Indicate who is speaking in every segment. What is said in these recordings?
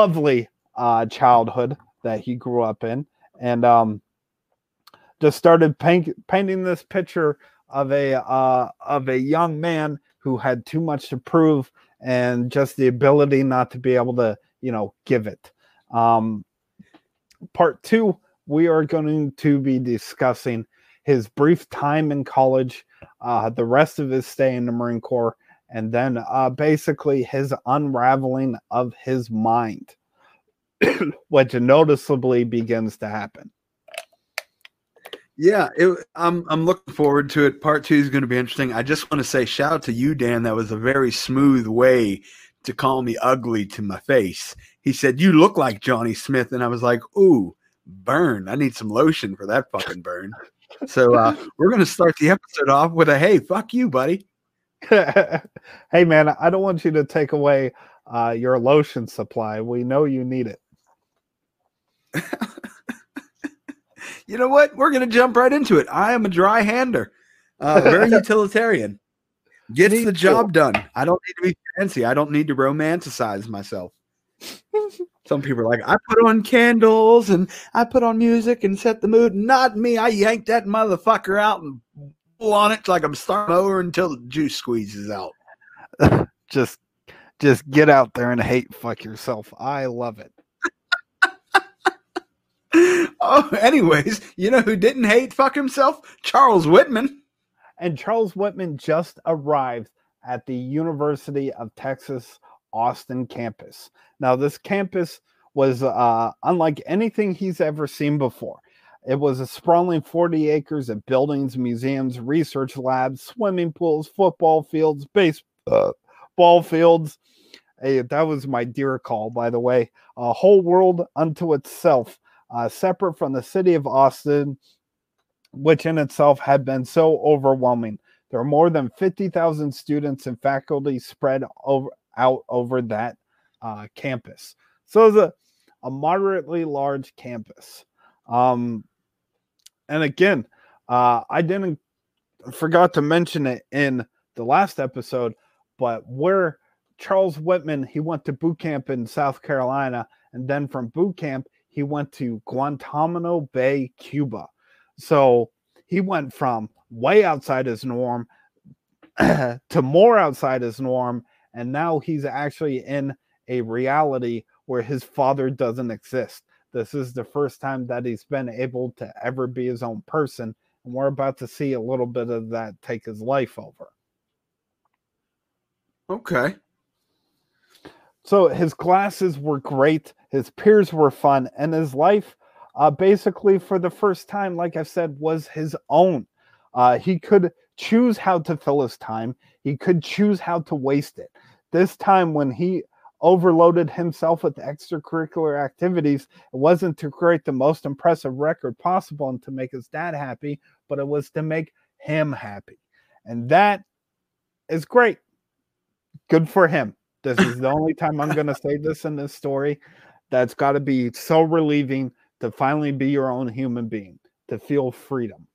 Speaker 1: lovely uh, childhood that he grew up in, and um, just started paint, painting this picture of a uh, of a young man who had too much to prove and just the ability not to be able to, you know, give it. Um, part two, we are going to be discussing his brief time in college, uh, the rest of his stay in the Marine Corps, and then uh, basically his unraveling of his mind, which noticeably begins to happen.
Speaker 2: Yeah, it, I'm I'm looking forward to it. Part two is going to be interesting. I just want to say shout out to you, Dan. That was a very smooth way to call me ugly to my face. He said you look like Johnny Smith, and I was like, ooh, burn. I need some lotion for that fucking burn. so uh, we're going to start the episode off with a hey, fuck you, buddy.
Speaker 1: hey man, I don't want you to take away uh, your lotion supply. We know you need it.
Speaker 2: you know what? We're going to jump right into it. I am a dry hander, uh, very utilitarian. Gets Me the job too. done. I don't need to be fancy. I don't need to romanticize myself. Some people are like, I put on candles and I put on music and set the mood. Not me. I yanked that motherfucker out and on it like I'm starting over until the juice squeezes out.
Speaker 1: just, just get out there and hate fuck yourself. I love it.
Speaker 2: oh, anyways, you know who didn't hate fuck himself? Charles Whitman.
Speaker 1: And Charles Whitman just arrived at the University of Texas Austin campus. Now, this campus was uh, unlike anything he's ever seen before. It was a sprawling 40 acres of buildings, museums, research labs, swimming pools, football fields, baseball uh, fields. Hey, that was my deer call, by the way. A whole world unto itself uh, separate from the city of Austin, which in itself had been so overwhelming. There are more than 50,000 students and faculty spread over, out over that uh, campus. So it's a, a moderately large campus. Um, and again, uh, I didn't forgot to mention it in the last episode, but where Charles Whitman he went to boot camp in South Carolina, and then from boot camp he went to Guantanamo Bay, Cuba. So he went from way outside his norm to more outside his norm. And now he's actually in a reality where his father doesn't exist. This is the first time that he's been able to ever be his own person. And we're about to see a little bit of that take his life over.
Speaker 2: Okay.
Speaker 1: So his classes were great, his peers were fun, and his life, uh, basically for the first time, like I said, was his own. Uh, he could choose how to fill his time. He could choose how to waste it. This time, when he overloaded himself with extracurricular activities, it wasn't to create the most impressive record possible and to make his dad happy, but it was to make him happy. And that is great. Good for him. This is the only time I'm going to say this in this story. That's got to be so relieving to finally be your own human being, to feel freedom.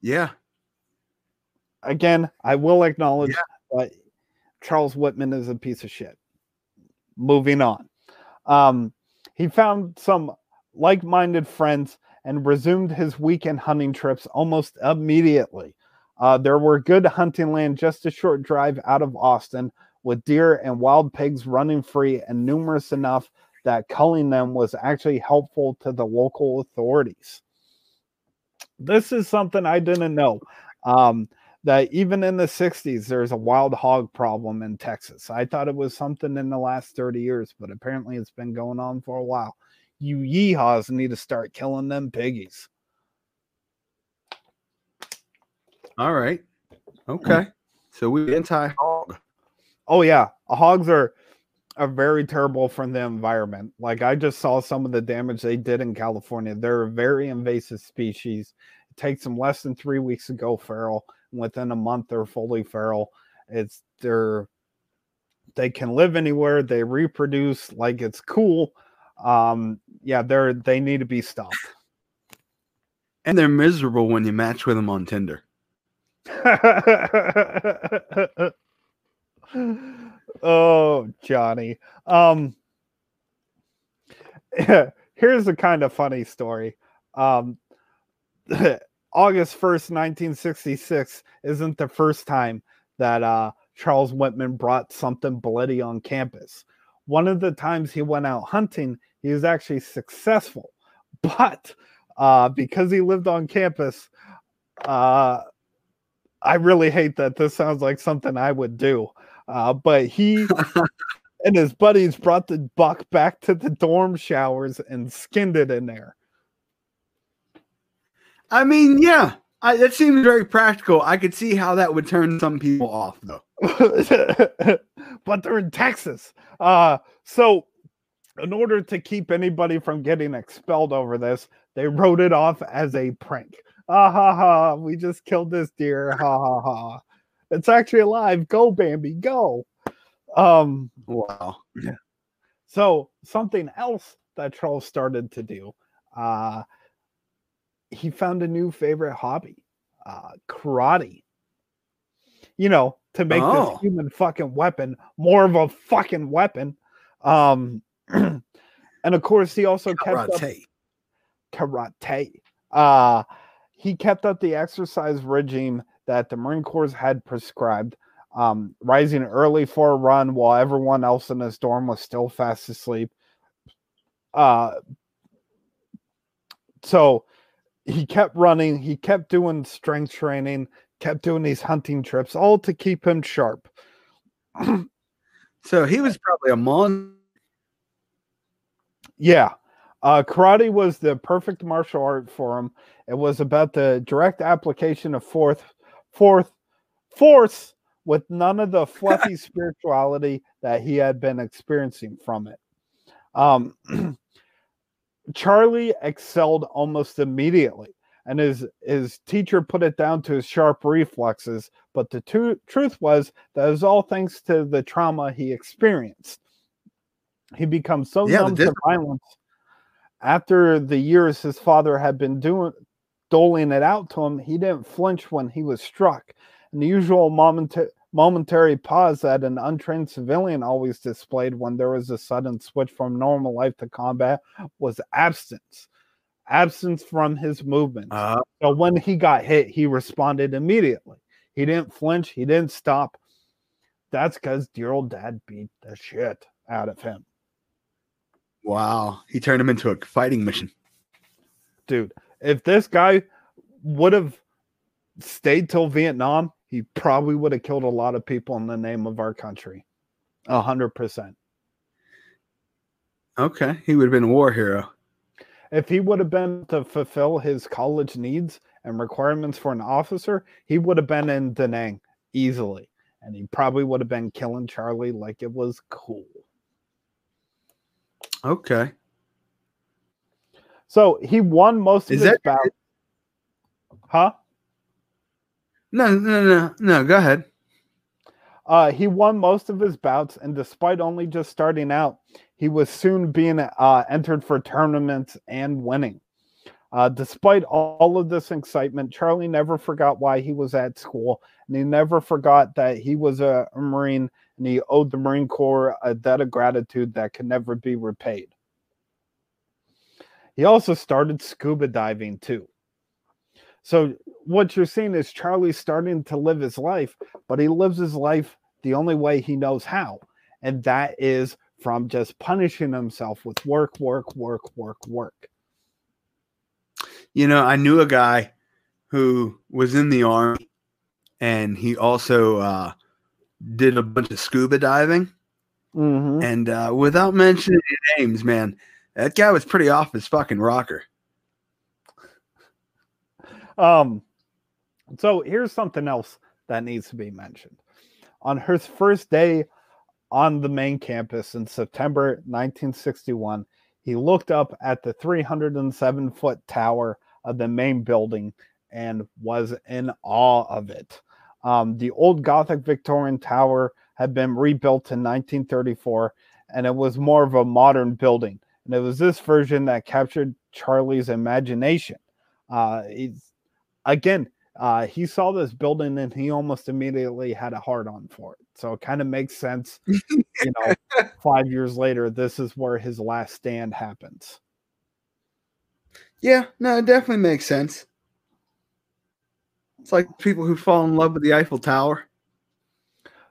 Speaker 2: Yeah.
Speaker 1: Again, I will acknowledge yeah. that Charles Whitman is a piece of shit. Moving on. Um, he found some like minded friends and resumed his weekend hunting trips almost immediately. Uh, there were good hunting land just a short drive out of Austin, with deer and wild pigs running free and numerous enough that culling them was actually helpful to the local authorities. This is something I didn't know. Um, that even in the 60s, there's a wild hog problem in Texas. I thought it was something in the last 30 years, but apparently it's been going on for a while. You yeehaws need to start killing them piggies.
Speaker 2: All right. Okay. Mm. So we anti hog.
Speaker 1: Oh yeah, hogs are are very terrible for the environment. Like I just saw some of the damage they did in California. They're a very invasive species. It takes them less than three weeks to go feral. Within a month, they're fully feral. It's they're they can live anywhere. They reproduce like it's cool. Um, yeah, they're they need to be stopped.
Speaker 2: And they're miserable when you match with them on Tinder.
Speaker 1: Oh, Johnny. Um, here's a kind of funny story. Um, August 1st, 1966 isn't the first time that uh, Charles Whitman brought something bloody on campus. One of the times he went out hunting, he was actually successful. But uh, because he lived on campus, uh, I really hate that this sounds like something I would do. Uh, but he and his buddies brought the buck back to the dorm showers and skinned it in there.
Speaker 2: I mean, yeah, I, that seems very practical. I could see how that would turn some people off, though.
Speaker 1: but they're in Texas. Uh, so, in order to keep anybody from getting expelled over this, they wrote it off as a prank. Ah ha ha, we just killed this deer. Ha ha ha. It's actually alive. Go, Bambi, go. Um,
Speaker 2: wow.
Speaker 1: So, something else that Charles started to do, uh, he found a new favorite hobby uh, karate. You know, to make oh. this human fucking weapon more of a fucking weapon. Um, and of course, he also karate. kept up karate. Uh, he kept up the exercise regime that the Marine Corps had prescribed, um, rising early for a run while everyone else in his dorm was still fast asleep. Uh, so he kept running, he kept doing strength training, kept doing these hunting trips, all to keep him sharp.
Speaker 2: so he was probably a mon.
Speaker 1: Yeah. Uh, karate was the perfect martial art for him. It was about the direct application of fourth, fourth, force with none of the fluffy spirituality that he had been experiencing from it. Um, Charlie excelled almost immediately, and his his teacher put it down to his sharp reflexes. But the tu- truth was that it was all thanks to the trauma he experienced. He becomes so yeah, numb to violence after the years his father had been doing doling it out to him. He didn't flinch when he was struck, and the usual momentary momentary pause that an untrained civilian always displayed when there was a sudden switch from normal life to combat was absence. Absence from his movements. Uh, so when he got hit he responded immediately. He didn't flinch. He didn't stop. That's because dear old dad beat the shit out of him.
Speaker 2: Wow. He turned him into a fighting machine.
Speaker 1: Dude if this guy would have stayed till vietnam he probably would have killed a lot of people in the name of our country. A hundred percent.
Speaker 2: Okay. He would have been a war hero.
Speaker 1: If he would have been to fulfill his college needs and requirements for an officer, he would have been in Da Nang easily. And he probably would have been killing Charlie like it was cool.
Speaker 2: Okay.
Speaker 1: So he won most of Is his that. Huh?
Speaker 2: No, no, no, no. Go ahead.
Speaker 1: Uh, he won most of his bouts, and despite only just starting out, he was soon being uh, entered for tournaments and winning. Uh, despite all of this excitement, Charlie never forgot why he was at school, and he never forgot that he was a, Marine and he owed the Marine Corps a debt of gratitude that could never be repaid. He also started scuba diving too. So what you're seeing is Charlie starting to live his life, but he lives his life the only way he knows how, and that is from just punishing himself with work, work, work, work, work.
Speaker 2: You know, I knew a guy who was in the army, and he also uh, did a bunch of scuba diving.
Speaker 1: Mm-hmm.
Speaker 2: And uh, without mentioning names, man, that guy was pretty off his fucking rocker.
Speaker 1: Um, so here's something else that needs to be mentioned. On her first day on the main campus in September 1961, he looked up at the 307 foot tower of the main building and was in awe of it. Um, the old Gothic Victorian tower had been rebuilt in 1934 and it was more of a modern building. And it was this version that captured Charlie's imagination. Uh, again, uh, he saw this building and he almost immediately had a hard on for it. So it kind of makes sense, you know, five years later, this is where his last stand happens.
Speaker 2: Yeah, no, it definitely makes sense. It's like people who fall in love with the Eiffel Tower.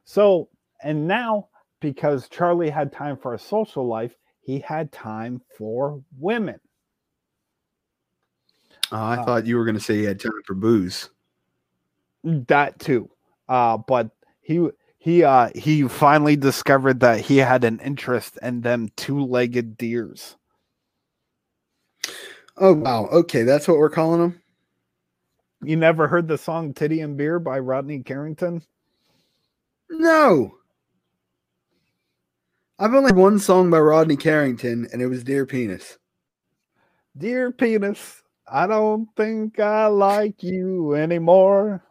Speaker 1: So, and now because Charlie had time for a social life, he had time for women.
Speaker 2: I uh, thought you were going to say he had time for booze.
Speaker 1: That too. Uh, but he he uh he finally discovered that he had an interest in them two-legged deers.
Speaker 2: Oh wow. Okay, that's what we're calling them.
Speaker 1: You never heard the song Titty and Beer by Rodney Carrington?
Speaker 2: No. I've only heard one song by Rodney Carrington, and it was Dear Penis.
Speaker 1: Dear Penis, I don't think I like you anymore.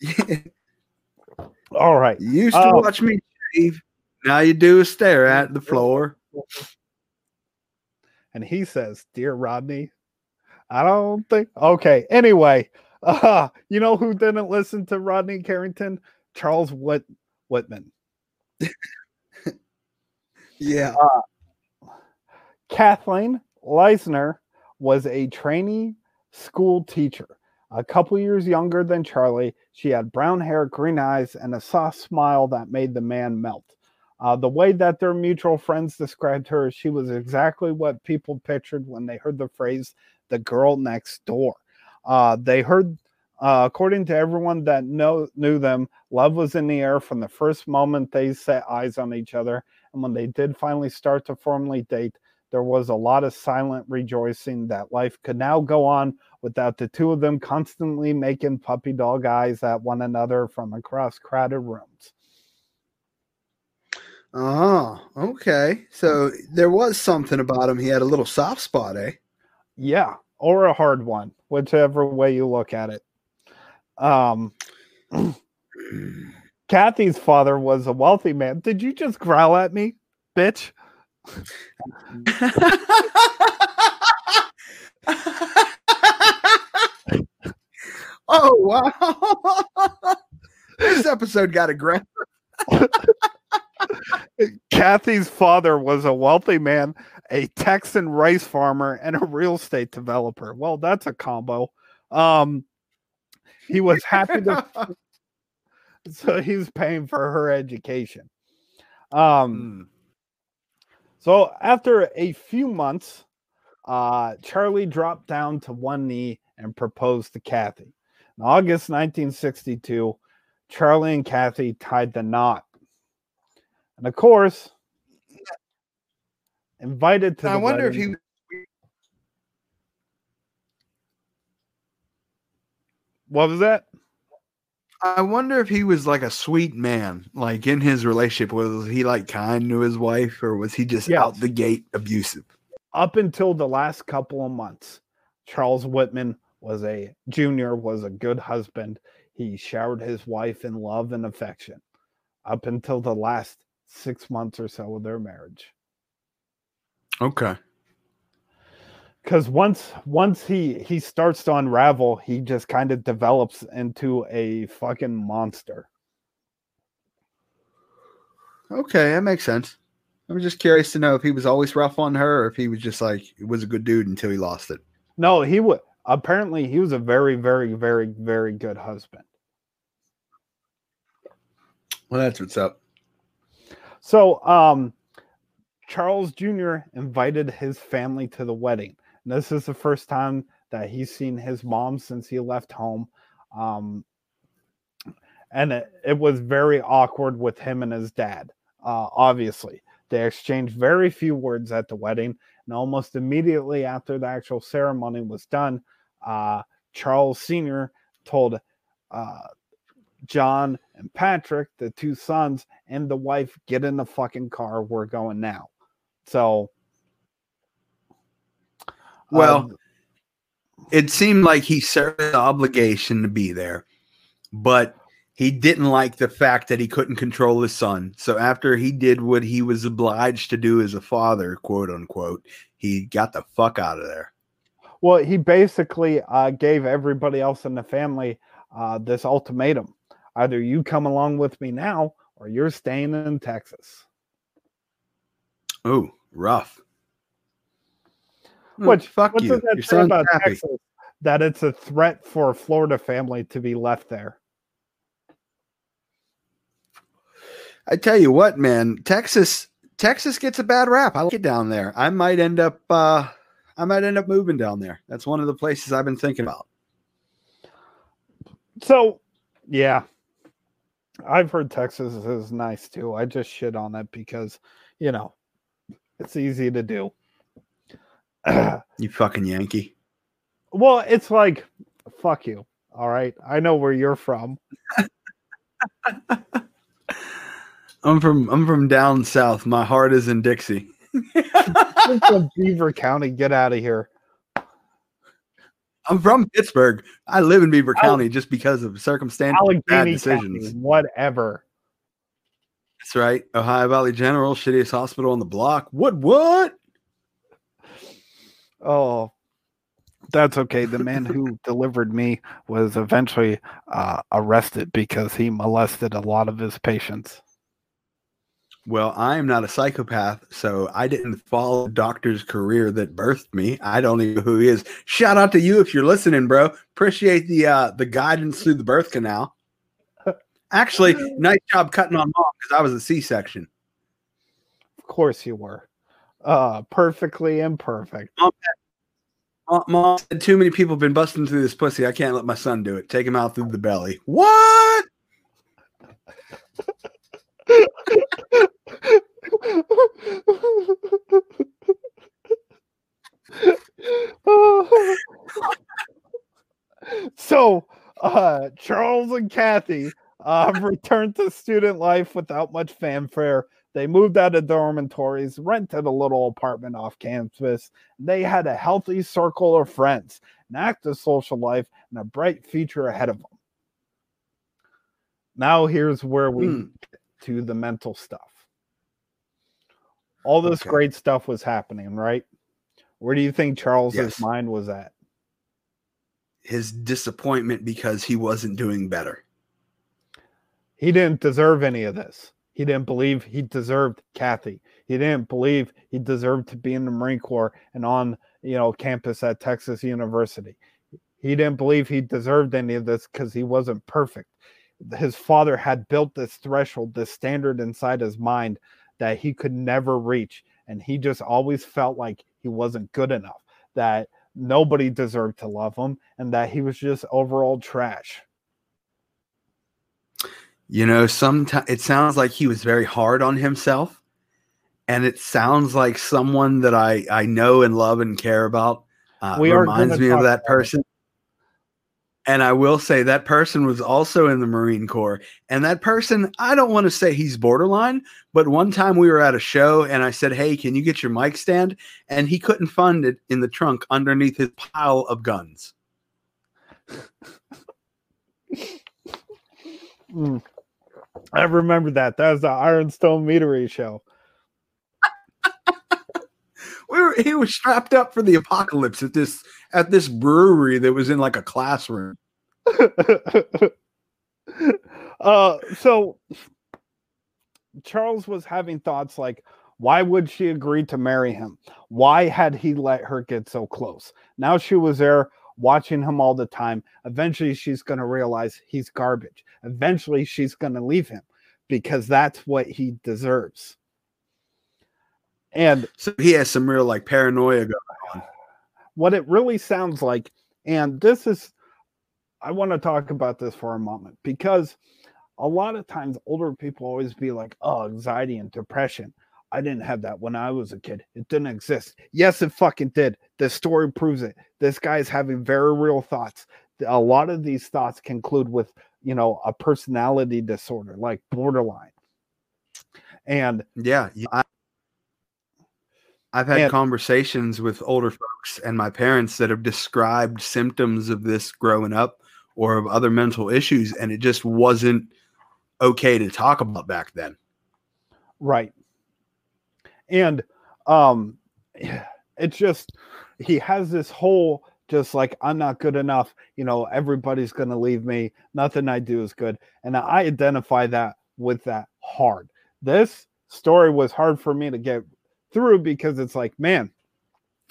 Speaker 1: All right.
Speaker 2: You used to um, watch me shave. Now you do is stare at the floor.
Speaker 1: And he says, Dear Rodney, I don't think. Okay. Anyway, uh, you know who didn't listen to Rodney Carrington? Charles Whit- Whitman.
Speaker 2: yeah. Uh,
Speaker 1: Kathleen Leissner was a trainee school teacher. A couple years younger than Charlie, she had brown hair, green eyes, and a soft smile that made the man melt. Uh, the way that their mutual friends described her, she was exactly what people pictured when they heard the phrase "the girl next door." Uh, they heard uh, according to everyone that know, knew them, love was in the air from the first moment they set eyes on each other. And when they did finally start to formally date, there was a lot of silent rejoicing that life could now go on without the two of them constantly making puppy dog eyes at one another from across crowded rooms.
Speaker 2: Oh, okay. So there was something about him. He had a little soft spot, eh?
Speaker 1: Yeah, or a hard one, whichever way you look at it. Um, Kathy's father was a wealthy man. Did you just growl at me, bitch?
Speaker 2: oh wow! this episode got aggressive.
Speaker 1: Kathy's father was a wealthy man, a Texan rice farmer, and a real estate developer. Well, that's a combo. Um, he was happy to so he's paying for her education um mm. So after a few months uh charlie dropped down to one knee and proposed to kathy in august 1962 charlie and kathy tied the knot and of course invited to
Speaker 2: i wonder wedding, if he
Speaker 1: What was that?
Speaker 2: I wonder if he was like a sweet man, like in his relationship. Was he like kind to his wife, or was he just yes. out the gate abusive?
Speaker 1: Up until the last couple of months, Charles Whitman was a junior, was a good husband. He showered his wife in love and affection. Up until the last six months or so of their marriage.
Speaker 2: Okay
Speaker 1: because once once he he starts to unravel he just kind of develops into a fucking monster.
Speaker 2: Okay that makes sense. I'm just curious to know if he was always rough on her or if he was just like was a good dude until he lost it.
Speaker 1: No he would apparently he was a very very very very good husband.
Speaker 2: Well that's what's up.
Speaker 1: So um charles jr invited his family to the wedding this is the first time that he's seen his mom since he left home. Um, and it, it, was very awkward with him and his dad, uh, obviously. They exchanged very few words at the wedding. And almost immediately after the actual ceremony was done, uh, Charles Sr. told uh, John and Patrick, the two sons, and the wife, get in the fucking car. We're going now. So
Speaker 2: well, um, it seemed like he served the obligation to be there, but he didn't like the fact that he couldn't control his son. So after he did what he was obliged to do as a father, quote unquote, he got the fuck out of there.
Speaker 1: Well, he basically uh, gave everybody else in the family uh, this ultimatum: either you come along with me now, or you're staying in Texas.
Speaker 2: Oh, rough.
Speaker 1: Which
Speaker 2: fuck
Speaker 1: what
Speaker 2: you.
Speaker 1: does that
Speaker 2: Your son's
Speaker 1: about
Speaker 2: happy.
Speaker 1: Texas? That it's a threat for a Florida family to be left there.
Speaker 2: I tell you what, man, Texas, Texas gets a bad rap. I like it down there. I might end up, uh, I might end up moving down there. That's one of the places I've been thinking about.
Speaker 1: So, yeah, I've heard Texas is nice too. I just shit on it because, you know, it's easy to do.
Speaker 2: You fucking Yankee.
Speaker 1: well, it's like, fuck you. All right. I know where you're from.
Speaker 2: I'm from, I'm from down south. My heart is in Dixie.
Speaker 1: I'm from Beaver County. Get out of here.
Speaker 2: I'm from Pittsburgh. I live in Beaver
Speaker 1: Al-
Speaker 2: County just because of circumstantial bad decisions.
Speaker 1: County, whatever.
Speaker 2: That's right. Ohio Valley General, shittiest hospital on the block. What? What?
Speaker 1: Oh, that's okay. The man who delivered me was eventually uh, arrested because he molested a lot of his patients.
Speaker 2: Well, I am not a psychopath, so I didn't follow the doctor's career that birthed me. I don't even know who he is. Shout out to you if you're listening, bro. Appreciate the uh the guidance through the birth canal. Actually, nice job cutting on mom because I was a C-section.
Speaker 1: Of course you were. Uh, perfectly imperfect.
Speaker 2: Mom, mom said too many people have been busting through this pussy. I can't let my son do it. Take him out through the belly. What?
Speaker 1: so, uh, Charles and Kathy uh, returned to student life without much fanfare. They moved out of dormitories, rented a little apartment off campus. They had a healthy circle of friends, an active social life, and a bright future ahead of them. Now, here's where we
Speaker 2: Hmm.
Speaker 1: get to the mental stuff. All this
Speaker 2: Okay.
Speaker 1: great stuff was happening, right? Where do you think Charles's
Speaker 2: Yes.
Speaker 1: mind was at?
Speaker 2: His disappointment because he wasn't doing better.
Speaker 1: He didn't deserve any of this. He didn't believe he deserved Kathy. He didn't believe he deserved to be in the Marine Corps and on, you know, campus at Texas University. He didn't believe he deserved any of this because he wasn't perfect. His father had built this threshold, this standard inside his mind that he could never reach. And he just always felt like he wasn't good enough, that nobody deserved to love him, and that he was just overall trash.
Speaker 2: You know, sometimes it sounds like he was very hard on himself. And it sounds like someone that I, I know and love and care about uh,
Speaker 1: We
Speaker 2: reminds me of that person. And I will say that person was also in the Marine Corps. And that person, I don't want to say he's borderline, but one time we were at a show and I said, Hey, can you get your mic stand? And he couldn't find it in the trunk underneath his pile of guns.
Speaker 1: Mm. I remember that. That was the Ironstone Meadery show.
Speaker 2: We were he was strapped up for the apocalypse at this at this brewery that was in like a classroom.
Speaker 1: uh, so Charles was having thoughts like, why would she agree to marry him? Why had he let her get so close? Now she was there watching him all the time. Eventually, she's going to realize he's garbage. Eventually, she's going to leave him because that's what he deserves. And
Speaker 2: So he has some real like paranoia going. on.
Speaker 1: what it really sounds like, and this is, I want to talk about this for a moment because a lot of times older people always be like, oh, anxiety and depression. I didn't have that when I was a kid. It didn't exist. Yes, it fucking did. This story proves it. This guy's having very real thoughts. A lot of these thoughts conclude with, you know, a personality disorder like borderline. And
Speaker 2: Yeah, I, I've had
Speaker 1: And-
Speaker 2: conversations with older folks and my parents that have described symptoms of this growing up or of other mental issues, and it just wasn't okay to talk about back then.
Speaker 1: Right. And um it's just he has this whole just like I'm not good enough. You know, everybody's to leave me. Nothing I do is good. And I identify that with that hard. This story was hard for me to get through because it's like, man,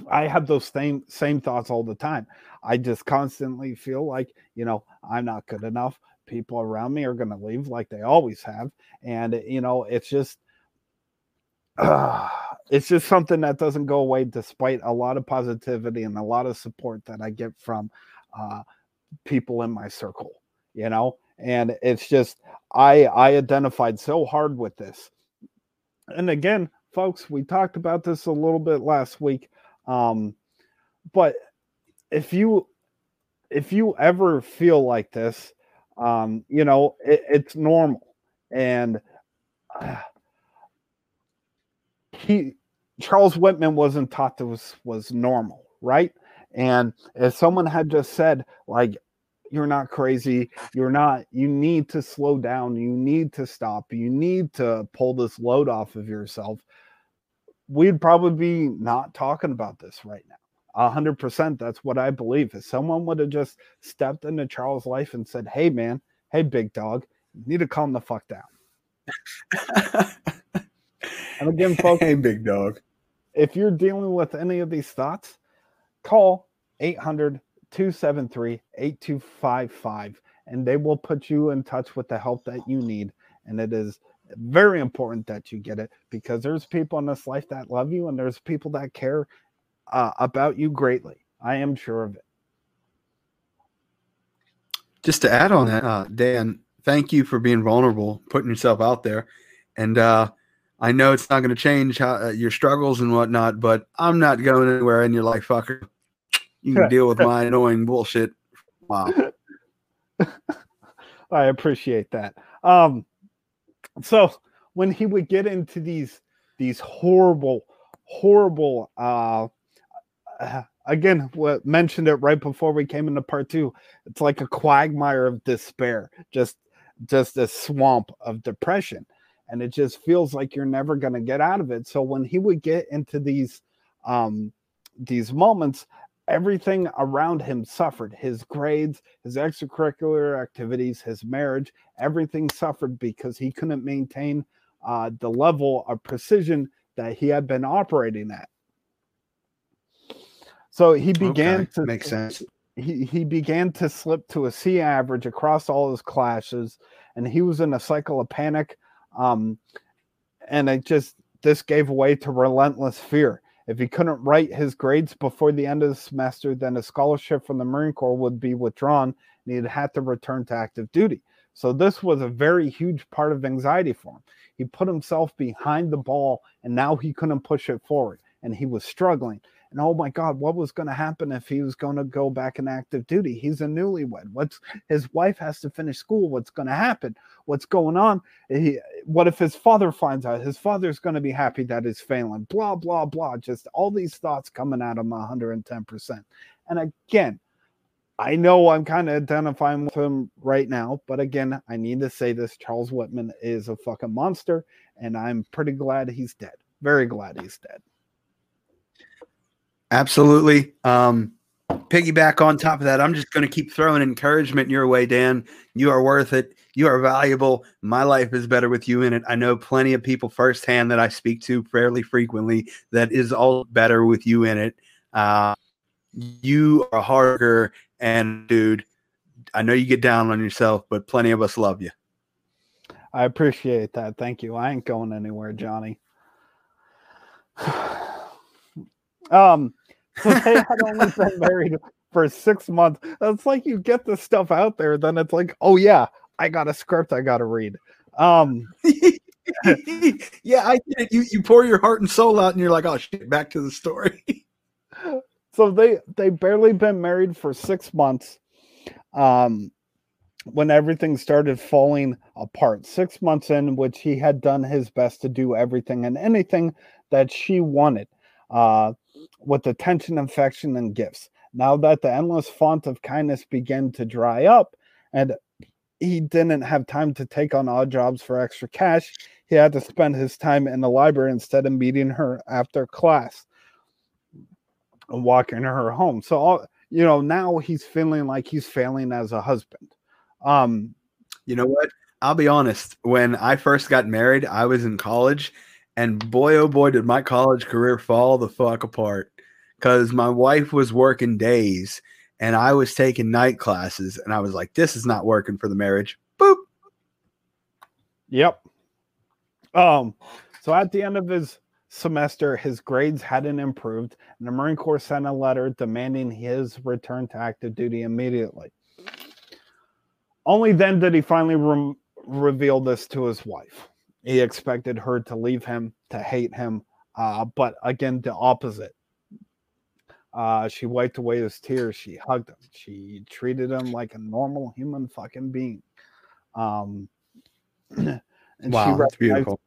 Speaker 1: I have those same same thoughts all the time. I just constantly feel like, you know, I'm not good enough. People around me are going to leave like they always have. And you know, it's just uh, it's just something that doesn't go away despite a lot of positivity and a lot of support that I get from uh, people in my circle, you know, and it's just I I identified so hard with this. And again, folks, we talked about this a little bit last week. Um, but if you if you ever feel like this, um, you know, it, it's normal. And uh, he Charles Whitman wasn't taught this was, was normal, right? And if someone had just said, like, you're not crazy, you're not, you need to slow down, you need to stop, you need to pull this load off of yourself, we'd probably be not talking about this right now. A hundred percent. That's what I believe. If someone would have just stepped into Charles' life and said, Hey man, hey big dog, you need to calm the fuck down. and again, folks,
Speaker 2: hey big dog
Speaker 1: if you're dealing with any of these thoughts, call 800 273 8255 and they will put you in touch with the help that you need. And it is very important that you get it because there's people in this life that love you and there's people that care uh, about you greatly. I am sure of it.
Speaker 2: Just to add on that, uh, Dan, thank you for being vulnerable, putting yourself out there. And uh, I know it's not going to change how, uh, your struggles and whatnot, but I'm not going anywhere in your life, fucker. You can deal with my annoying bullshit. Wow.
Speaker 1: I appreciate that. Um, so when he would get into these these horrible, horrible, uh, uh, again, what mentioned it right before we came into part two. It's like a quagmire of despair, just just a swamp of depression and it just feels like you're never going to get out of it. So when he would get into these um these moments everything around him suffered. His grades his extracurricular activities his marriage everything suffered because he couldn't maintain uh, the level of precision that he had been operating at. So he began okay. to
Speaker 2: make sense.
Speaker 1: he, he began to slip to a C average across all his classes, and he was in a cycle of panic um, and it just this gave way to relentless fear. If he couldn't write his grades before the end of the semester, then a scholarship from the Marine Corps would be withdrawn and he'd have to return to active duty. So this was a very huge part of anxiety for him. He put himself behind the ball and now he couldn't push it forward and he was struggling. And oh my God, what was going to happen if he was going to go back in active duty? He's a newlywed. What's his wife has to finish school? What's going to happen? What's going on? He, what if his father finds out? His father's going to be happy that he's failing. Blah blah blah. Just all these thoughts coming at him 110 percent. And again, I know I'm kind of identifying with him right now, but again, I need to say this: Charles Whitman is a fucking monster, and I'm pretty glad he's dead. Very glad he's dead.
Speaker 2: Absolutely. Um, piggyback on top of that, I'm just going to keep throwing encouragement your way, Dan. You are worth it. You are valuable. My life is better with you in it. I know plenty of people firsthand that I speak to fairly frequently that is all better with you in it. Uh, you are harder, and dude, I know you get down on yourself, but plenty of us love you.
Speaker 1: I appreciate that. Thank you. I ain't going anywhere, Johnny. um, they had only been married for six months. It's like you get this stuff out there, then it's like, oh yeah, I got a script I got to read. Um,
Speaker 2: yeah, I get it. You you pour your heart and soul out, and you're like, oh shit, back to the story.
Speaker 1: so they they barely been married for six months. Um, when everything started falling apart, six months in which he had done his best to do everything and anything that she wanted. Uh, with attention, affection, and gifts. Now that the endless font of kindness began to dry up and he didn't have time to take on odd jobs for extra cash, he had to spend his time in the library instead of meeting her after class and walking her home. So, all, you know, now he's feeling like he's failing as a husband. Um,
Speaker 2: you know what? I'll be honest. When I first got married, I was in college, and boy, oh boy, did my college career fall the fuck apart. Because my wife was working days, and I was taking night classes, and I was like, "This is not working for the marriage." Boop.
Speaker 1: Yep. Um. So at the end of his semester, his grades hadn't improved, and the Marine Corps sent a letter demanding his return to active duty immediately. Only then did he finally re- reveal this to his wife. He expected her to leave him, to hate him, uh, but again, the opposite. Uh, she wiped away his tears. She hugged him. She treated him like a normal human fucking being. Um, and
Speaker 2: wow, that's beautiful.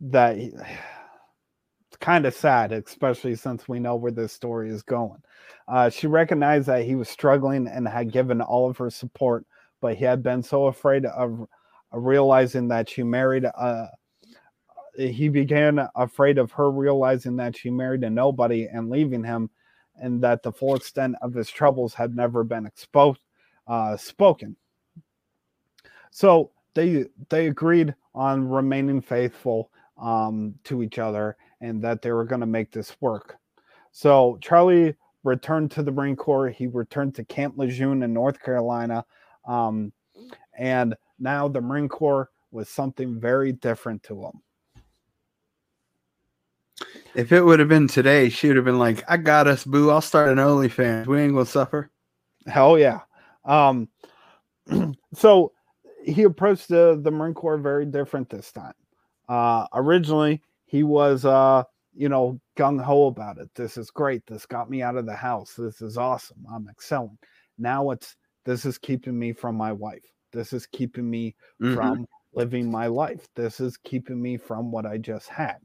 Speaker 1: That he, it's kind of sad, especially since we know where this story is going. Uh, she recognized that he was struggling and had given all of her support, but he had been so afraid of realizing that she married a he began afraid of her realizing that she married a nobody and leaving him and that the full extent of his troubles had never been exposed uh, spoken. So they they agreed on remaining faithful um, to each other and that they were going to make this work. So charlie returned to the marine corps. He returned to camp lejeune in north carolina um, and now the Marine Corps was something very different to him.
Speaker 2: If it would have been today, she would have been like, I got us, boo. I'll start an OnlyFans. We ain't gonna suffer.
Speaker 1: Hell yeah. Um, so he approached the, the Marine Corps very different this time. Uh, originally, he was, uh, you know, gung ho about it. This is great. This got me out of the house. This is awesome. I'm excelling. Now it's this is keeping me from my wife. This is keeping me mm-hmm. from living my life. This is keeping me from what I just had.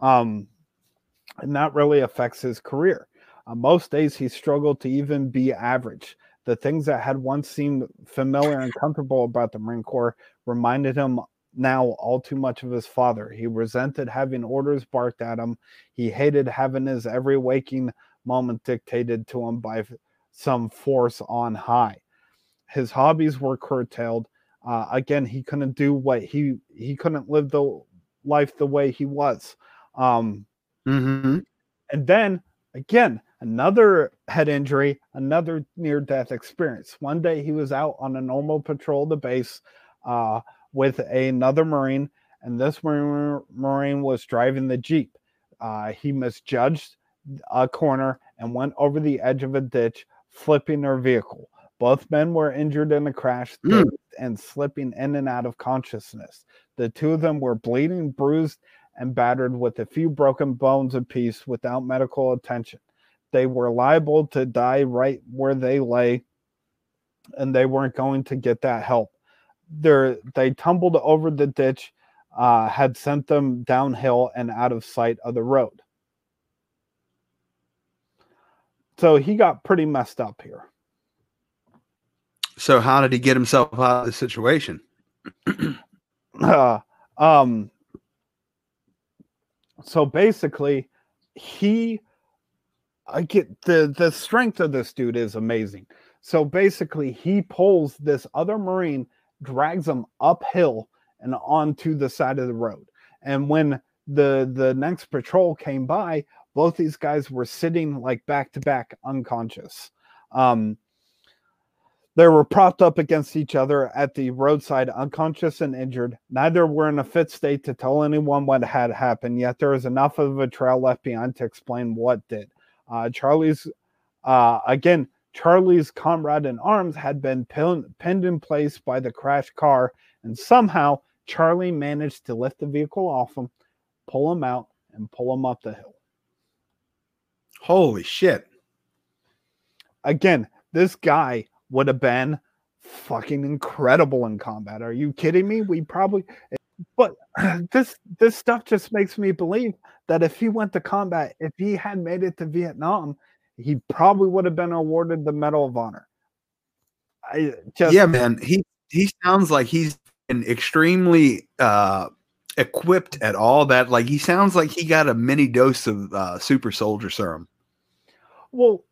Speaker 1: Um, and that really affects his career. Uh, most days he struggled to even be average. The things that had once seemed familiar and comfortable about the Marine Corps reminded him now all too much of his father. He resented having orders barked at him. He hated having his every waking moment dictated to him by some force on high his hobbies were curtailed. Uh, again, he couldn't do what he he couldn't live the life the way he was. Um,
Speaker 2: mm-hmm.
Speaker 1: And then again, another head injury, another near death experience. One day he was out on a normal patrol of the base uh, with another Marine, and this Marine was driving the Jeep. Uh, he misjudged a corner and went over the edge of a ditch, flipping their vehicle. Both men were injured in the crash mm. and slipping in and out of consciousness. The two of them were bleeding, bruised, and battered with a few broken bones apiece without medical attention. They were liable to die right where they lay, and they weren't going to get that help. They're, they tumbled over the ditch, uh, had sent them downhill and out of sight of the road. So he got pretty messed up here.
Speaker 2: So how did he get himself out of the situation?
Speaker 1: uh, um, so basically, he I get the the strength of this dude is amazing. So basically, he pulls this other marine, drags him uphill and onto the side of the road. And when the the next patrol came by, both these guys were sitting like back to back, unconscious. Um, they were propped up against each other at the roadside, unconscious and injured. Neither were in a fit state to tell anyone what had happened, yet there was enough of a trail left behind to explain what did. Uh, Charlie's, uh, again, Charlie's comrade in arms had been pin- pinned in place by the crashed car, and somehow Charlie managed to lift the vehicle off him, pull him out, and pull him up the hill.
Speaker 2: Holy shit.
Speaker 1: Again, this guy would have been fucking incredible in combat. Are you kidding me? We probably but this this stuff just makes me believe that if he went to combat, if he had made it to Vietnam, he probably would have been awarded the Medal of Honor.
Speaker 2: I just Yeah, man. He he sounds like he's an extremely uh equipped at all that like he sounds like he got a mini dose of uh super soldier serum.
Speaker 1: Well,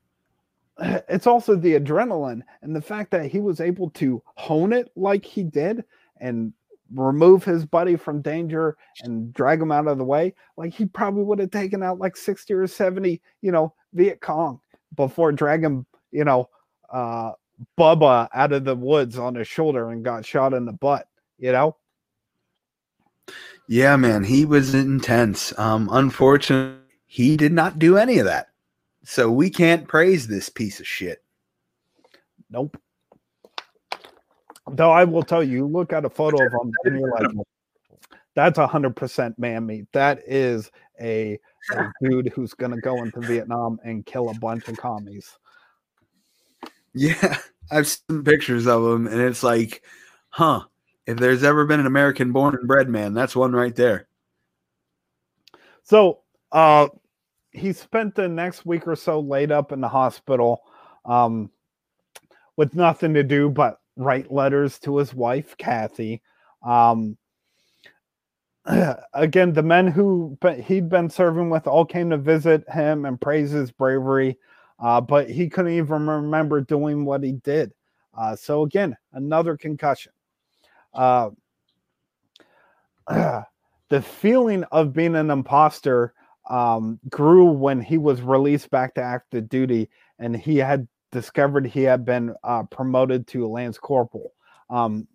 Speaker 1: it's also the adrenaline and the fact that he was able to hone it like he did and remove his buddy from danger and drag him out of the way, like he probably would have taken out like 60 or 70, you know, Viet Cong before dragging, you know, uh, Bubba out of the woods on his shoulder and got shot in the butt, you know?
Speaker 2: Yeah, man, he was intense. Um, unfortunately, he did not do any of that. So we can't praise this piece of shit.
Speaker 1: Nope. Though I will tell you, look at a photo of him and you're like, that's a hundred percent man meat. That is a, a dude who's gonna go into Vietnam and kill a bunch of commies.
Speaker 2: Yeah, I've seen pictures of him, and it's like, huh? If there's ever been an American born and bred man, that's one right there.
Speaker 1: So, uh, he spent the next week or so laid up in the hospital, um, with nothing to do but write letters to his wife, Kathy. Um, again, the men who he'd been serving with all came to visit him and praise his bravery, uh, but he couldn't even remember doing what he did. Uh, so, again, another concussion. Uh, the feeling of being an imposter um, grew when he was released back to active duty and he had discovered he had been uh, promoted to Lance Corporal. Um,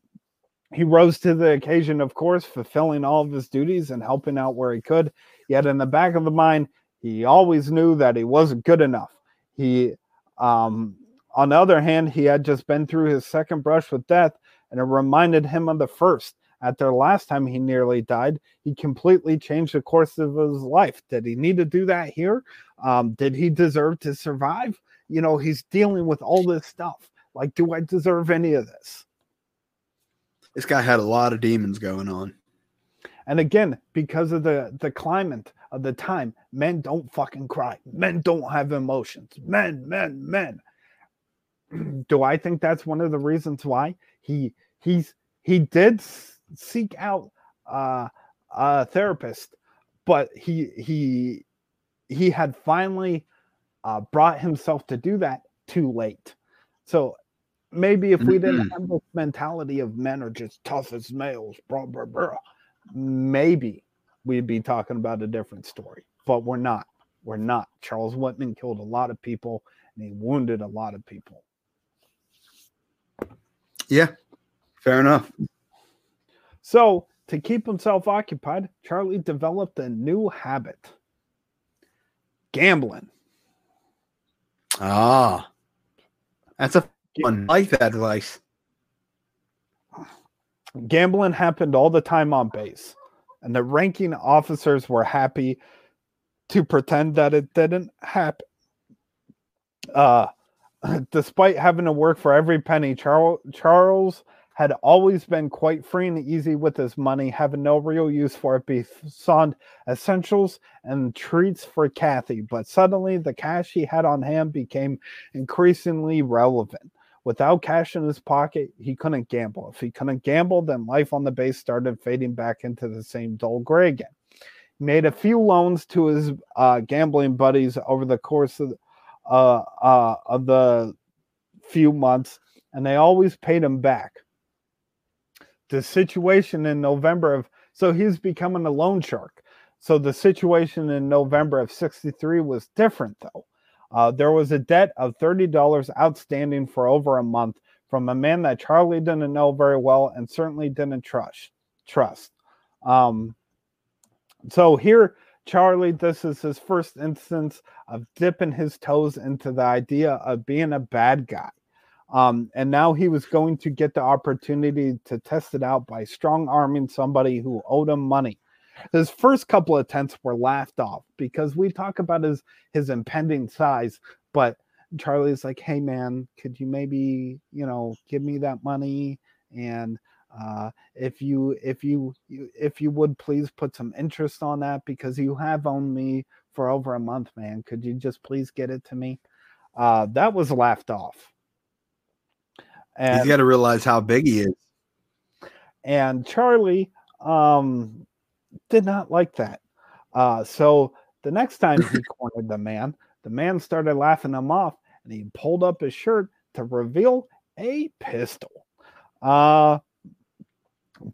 Speaker 1: he rose to the occasion, of course, fulfilling all of his duties and helping out where he could. Yet, in the back of the mind, he always knew that he wasn't good enough. He, um, on the other hand, he had just been through his second brush with death, and it reminded him of the first. At the last time he nearly died, he completely changed the course of his life. Did he need to do that here? Um, did he deserve to survive? you know, he's dealing with all this stuff. Like, do I deserve any of this?
Speaker 2: This guy had a lot of demons going on.
Speaker 1: And again, because of the the climate of the time, men don't fucking cry. Men don't have emotions. Men, men, men. Do I think that's one of the reasons why he he's he did seek out uh, a therapist, but he he he had finally uh, brought himself to do that too late. So maybe if we didn't have this mentality of men are just tough as males, blah, blah, blah, maybe we'd be talking about a different story. But we're not. We're not. Charles Whitman killed a lot of people and he wounded a lot of people.
Speaker 2: Yeah, fair enough.
Speaker 1: So, to keep himself occupied, Charlie developed a new habit gambling.
Speaker 2: Ah, that's a fun. That advice.
Speaker 1: Gambling happened all the time on base, and the ranking officers were happy to pretend that it didn't happen. Uh, despite having to work for every penny, Charles, Charles had always been quite free and easy with his money, having no real use for it beyond essentials and treats for Kathy. But suddenly, the cash he had on hand became increasingly relevant. Without cash in his pocket, he couldn't gamble. If he couldn't gamble, then life on the base started fading back into the same dull gray again. He made a few loans to his uh, gambling buddies over the course of, uh, uh, of the few months, and they always paid him back the situation in November of so he's becoming a loan shark. So the situation in November of 63 was different though. Uh, there was a debt of $30 outstanding for over a month from a man that Charlie didn't know very well and certainly didn't trust. Trust. Um, so here, Charlie, this is his first instance of dipping his toes into the idea of being a bad guy. Um, and now he was going to get the opportunity to test it out by strong arming somebody who owed him money. His first couple of attempts were laughed off because we talk about his his impending size, but Charlie's like, "Hey man, could you maybe you know give me that money and uh, if you if you if you would please put some interest on that because you have owned me for over a month, man. Could you just please get it to me?" Uh, that was laughed off
Speaker 2: and he's got to realize how big he is.
Speaker 1: And Charlie um, did not like that. Uh, so the next time he cornered the man, the man started laughing him off and he pulled up his shirt to reveal a pistol. Uh,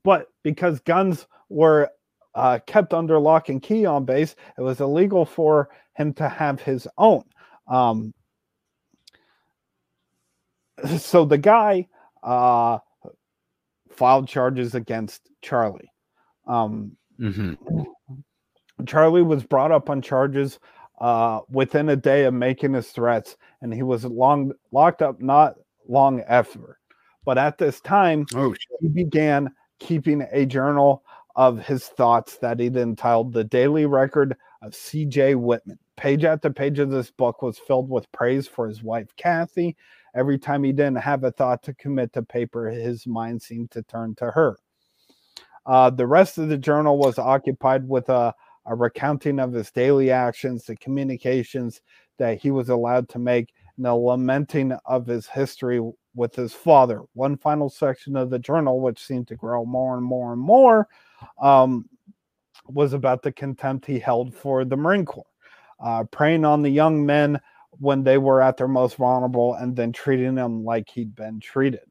Speaker 1: but because guns were uh, kept under lock and key on base, it was illegal for him to have his own. Um, so the guy uh, filed charges against Charlie. Um, mm-hmm. Charlie was brought up on charges uh, within a day of making his threats, and he was long locked up not long after. But at this time, oh, he began keeping a journal of his thoughts that he'd entitled The Daily Record of C.J. Whitman. Page after page of this book was filled with praise for his wife, Kathy. Every time he didn't have a thought to commit to paper, his mind seemed to turn to her. Uh, the rest of the journal was occupied with a, a recounting of his daily actions, the communications that he was allowed to make, and the lamenting of his history with his father. One final section of the journal, which seemed to grow more and more and more, um, was about the contempt he held for the Marine Corps, uh, preying on the young men when they were at their most vulnerable and then treating them like he'd been treated.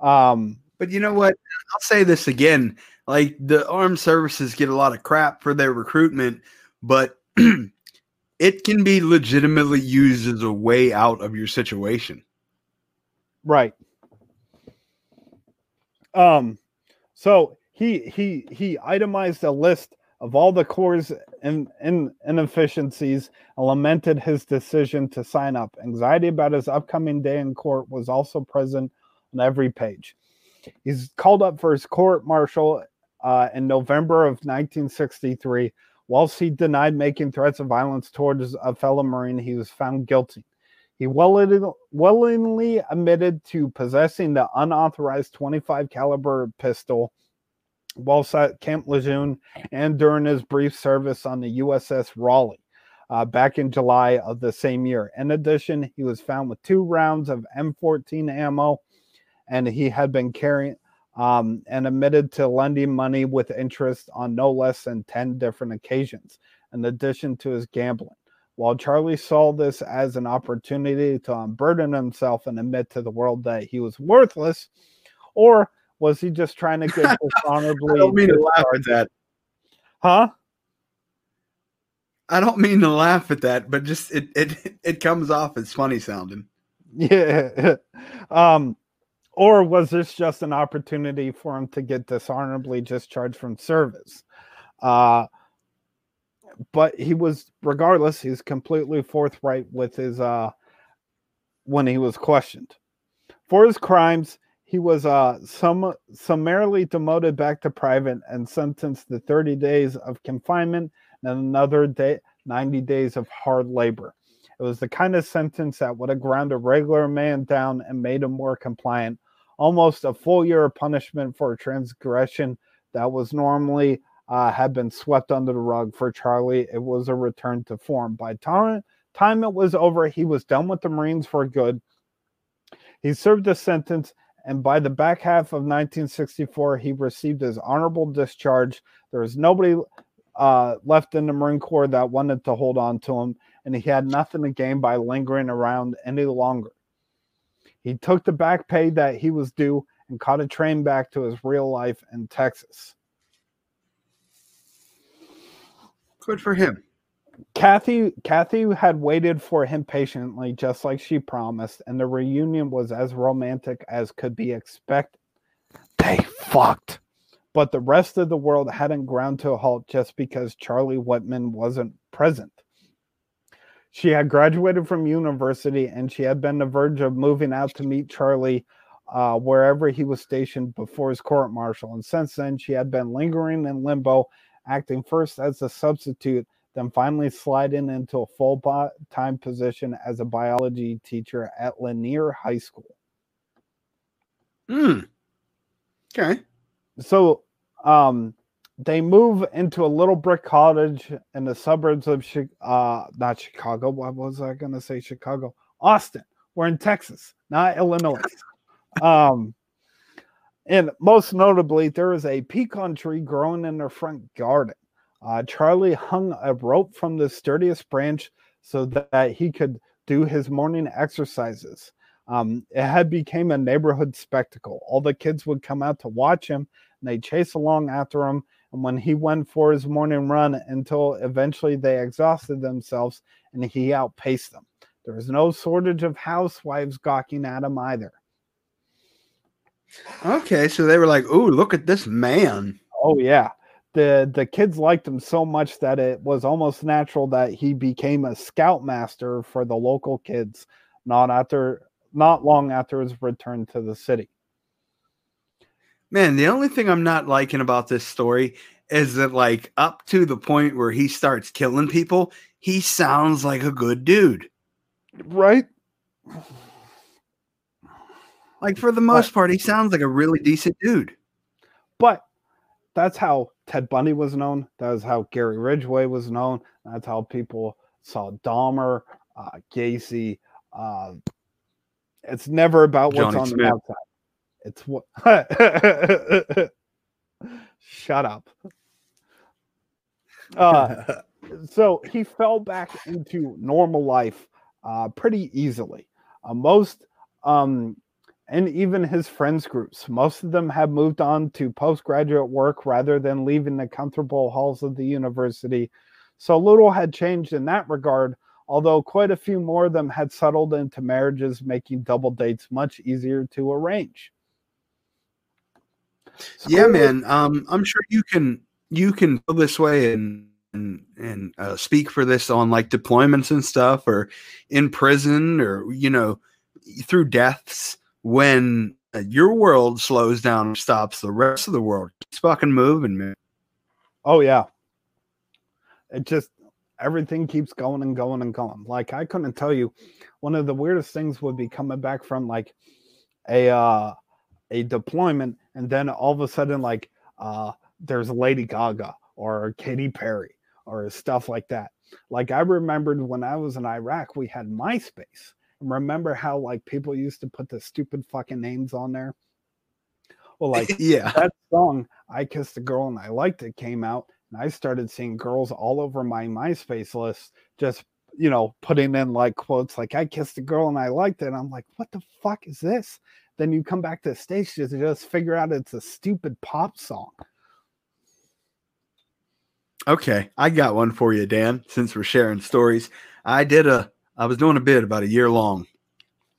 Speaker 2: Um, but you know what? I'll say this again. Like the armed services get a lot of crap for their recruitment, but it can be legitimately used as a way out of your situation.
Speaker 1: Right. Um so he he he itemized a list of all the Corps' in, in, inefficiencies and lamented his decision to sign up. Anxiety about his upcoming day in court was also present on every page. He's called up for his court martial uh, in November of 1963. Whilst he denied making threats of violence towards a fellow Marine, he was found guilty. He willingly admitted to possessing the unauthorized 25 caliber pistol whilst at Camp Lejeune and during his brief service on the USS Raleigh uh, back in July of the same year. In addition, he was found with two rounds of M14 ammo, and he had been carrying um, and admitted to lending money with interest on no less than 10 different occasions, in addition to his gambling. While Charlie saw this as an opportunity to unburden himself and admit to the world that he was worthless, or was he just trying to get dishonorably?
Speaker 2: I don't mean to laugh at that.
Speaker 1: Huh?
Speaker 2: I don't mean to laugh at that, but just it it it comes off as funny sounding.
Speaker 1: Yeah. um or was this just an opportunity for him to get dishonorably discharged from service? Uh but he was regardless, he's completely forthright with his uh when he was questioned. For his crimes, he was uh, summarily demoted back to private and sentenced to 30 days of confinement and another day, 90 days of hard labor. It was the kind of sentence that would have ground a regular man down and made him more compliant. Almost a full year of punishment for a transgression that was normally uh, had been swept under the rug for Charlie. It was a return to form. By time, time it was over, he was done with the Marines for good. He served a sentence and by the back half of 1964, he received his honorable discharge. There was nobody uh, left in the Marine Corps that wanted to hold on to him, and he had nothing to gain by lingering around any longer. He took the back pay that he was due and caught a train back to his real life in Texas.
Speaker 2: Good for him.
Speaker 1: Kathy Kathy had waited for him patiently, just like she promised, and the reunion was as romantic as could be expected. They fucked. But the rest of the world hadn't ground to a halt just because Charlie Whitman wasn't present. She had graduated from university and she had been on the verge of moving out to meet Charlie uh, wherever he was stationed before his court martial. And since then, she had been lingering in limbo, acting first as a substitute then finally sliding into a full time position as a biology teacher at Lanier High School.
Speaker 2: Hmm. Okay.
Speaker 1: So um, they move into a little brick cottage in the suburbs of uh, not Chicago. What was I going to say? Chicago, Austin. We're in Texas, not Illinois. um, and most notably, there is a pecan tree growing in their front garden. Uh, Charlie hung a rope from the sturdiest branch so that he could do his morning exercises. Um, it had became a neighborhood spectacle. All the kids would come out to watch him, and they chase along after him. And when he went for his morning run, until eventually they exhausted themselves, and he outpaced them. There was no shortage of housewives gawking at him either.
Speaker 2: Okay, so they were like, "Ooh, look at this man."
Speaker 1: Oh yeah. The the kids liked him so much that it was almost natural that he became a scoutmaster for the local kids not after not long after his return to the city.
Speaker 2: Man, the only thing I'm not liking about this story is that like up to the point where he starts killing people, he sounds like a good dude.
Speaker 1: Right?
Speaker 2: Like for the most part, he sounds like a really decent dude.
Speaker 1: But that's how Ted Bundy was known. That's how Gary Ridgway was known. That's how people saw Dahmer, uh, Gacy. Uh, it's never about what's Johnny on Smith. the outside. It's what. Shut up. Uh, so he fell back into normal life uh, pretty easily. Uh, most um, and even his friends groups. Most of them have moved on to postgraduate work rather than leaving the comfortable halls of the university. So little had changed in that regard, although quite a few more of them had settled into marriages, making double dates much easier to arrange.
Speaker 2: School yeah, man. Um, I'm sure you can you can go this way and and and uh, speak for this on like deployments and stuff, or in prison, or you know, through deaths when uh, your world slows down and stops, the rest of the world keeps fucking moving, man.
Speaker 1: Oh yeah. It just everything keeps going and going and going. Like I couldn't tell you, one of the weirdest things would be coming back from like a uh a deployment and then all of a sudden like uh there's Lady Gaga or Katy Perry or stuff like that. Like I remembered when I was in Iraq, we had MySpace remember how like people used to put the stupid fucking names on there? Well, like
Speaker 2: yeah,
Speaker 1: that song "I Kissed a Girl and I Liked It" came out, and I started seeing girls all over my MySpace list just you know putting in like quotes like "I kissed a girl and I liked it." And I'm like, what the fuck is this? Then you come back to the station to just figure out it's a stupid pop song.
Speaker 2: Okay, I got one for you, Dan. Since we're sharing stories, I did a I was doing a bid about a year long.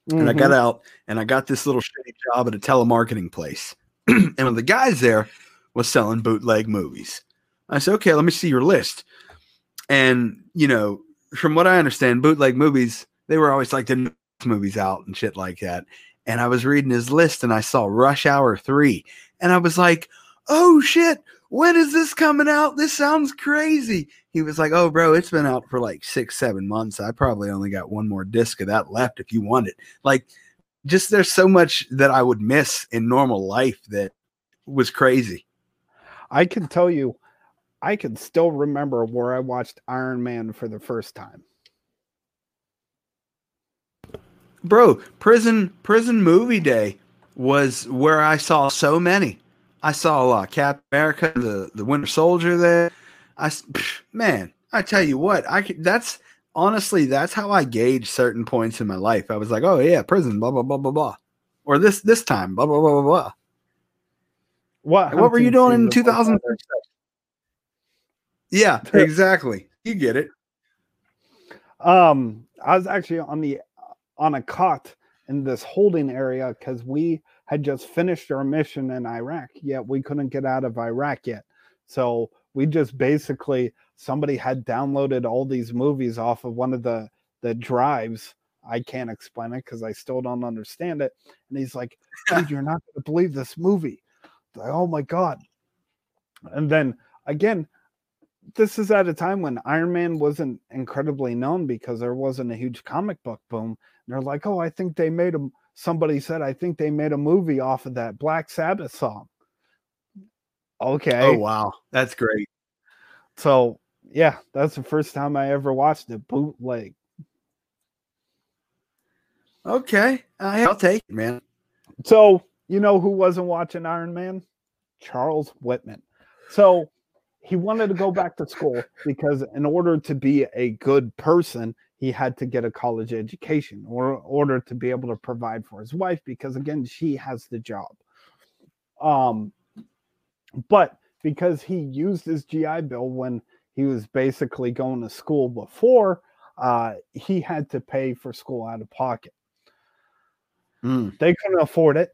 Speaker 2: Mm-hmm. And I got mm-hmm. out and I got this little shitty job at a telemarketing place. and one of the guys there was selling bootleg movies. I said, okay, let me see your list. And, you know, from what I understand, bootleg movies, they were always like the movies out and shit like that. And I was reading his list and I saw Rush Hour 3. And I was like, oh shit, when is this coming out? This sounds crazy. He was like, oh, bro, it's been out for like six, seven months. I probably only got one more disc of that left if you want it. Like, just there's so much that I would miss in normal life that was crazy.
Speaker 1: I can tell you, I can still remember where I watched Iron Man for the first time.
Speaker 2: Bro, prison prison movie day was where I saw so many. I saw a lot. Cap America, the the Winter Soldier there. I man, I tell you what, I that's honestly that's how I gauge certain points in my life. I was like, oh yeah, prison, blah blah blah blah blah, or this this time, blah blah blah blah blah. What what were you doing in 2000? Yeah, exactly. You get it.
Speaker 1: Um, I was actually on the on a cot in this holding area because we had just finished our mission in Iraq, yet we couldn't get out of Iraq yet. So we just basically somebody had downloaded all these movies off of one of the the drives. I can't explain it because I still don't understand it. And he's like, dude, you're not gonna believe this movie. Like, oh my god. And then again, this is at a time when Iron Man wasn't incredibly known because there wasn't a huge comic book boom. And they're like, oh, I think they made him somebody said, I think they made a movie off of that Black Sabbath song. Okay.
Speaker 2: Oh, wow. That's great.
Speaker 1: So, yeah, that's the first time I ever watched it bootleg.
Speaker 2: Okay. Uh, I'll take it, man.
Speaker 1: So, you know who wasn't watching Iron Man? Charles Whitman. So, he wanted to go back to school because in order to be a good person, he had to get a college education or order to be able to provide for his wife because again, she has the job. Um but because he used his GI Bill when he was basically going to school before, uh, he had to pay for school out of pocket.
Speaker 2: Mm.
Speaker 1: They couldn't afford it.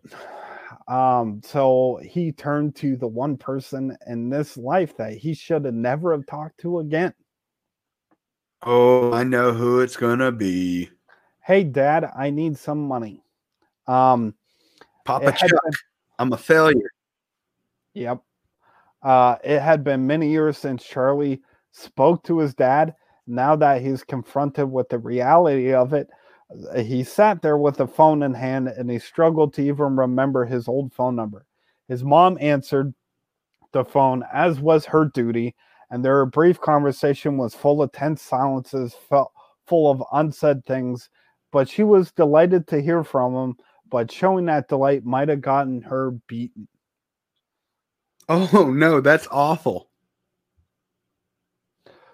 Speaker 1: Um, so he turned to the one person in this life that he should have never have talked to again.
Speaker 2: Oh, I know who it's gonna be.
Speaker 1: Hey, Dad, I need some money. Um,
Speaker 2: Papa Chuck.
Speaker 1: been-
Speaker 2: I'm a failure.
Speaker 1: Yep. Uh, it had been many years since Charlie spoke to his dad. Now that he's confronted with the reality of it, he sat there with the phone in hand and he struggled to even remember his old phone number. His mom answered the phone, as was her duty, and their brief conversation was full of tense silences, felt full of unsaid things. But she was delighted to hear from him, but showing that delight might have gotten her beaten.
Speaker 2: Oh no, that's awful.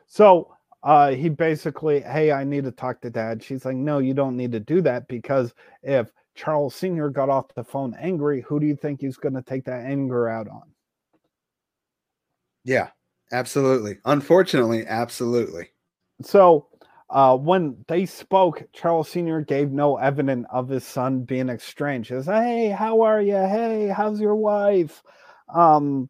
Speaker 1: So uh, he basically, hey, I need to talk to dad. She's like, no, you don't need to do that because if Charles Sr. got off the phone angry, who do you think he's going to take that anger out on?
Speaker 2: Yeah, absolutely. Unfortunately, absolutely.
Speaker 1: So uh, when they spoke, Charles Sr. gave no evidence of his son being estranged. He says, hey, how are you? Hey, how's your wife? Um,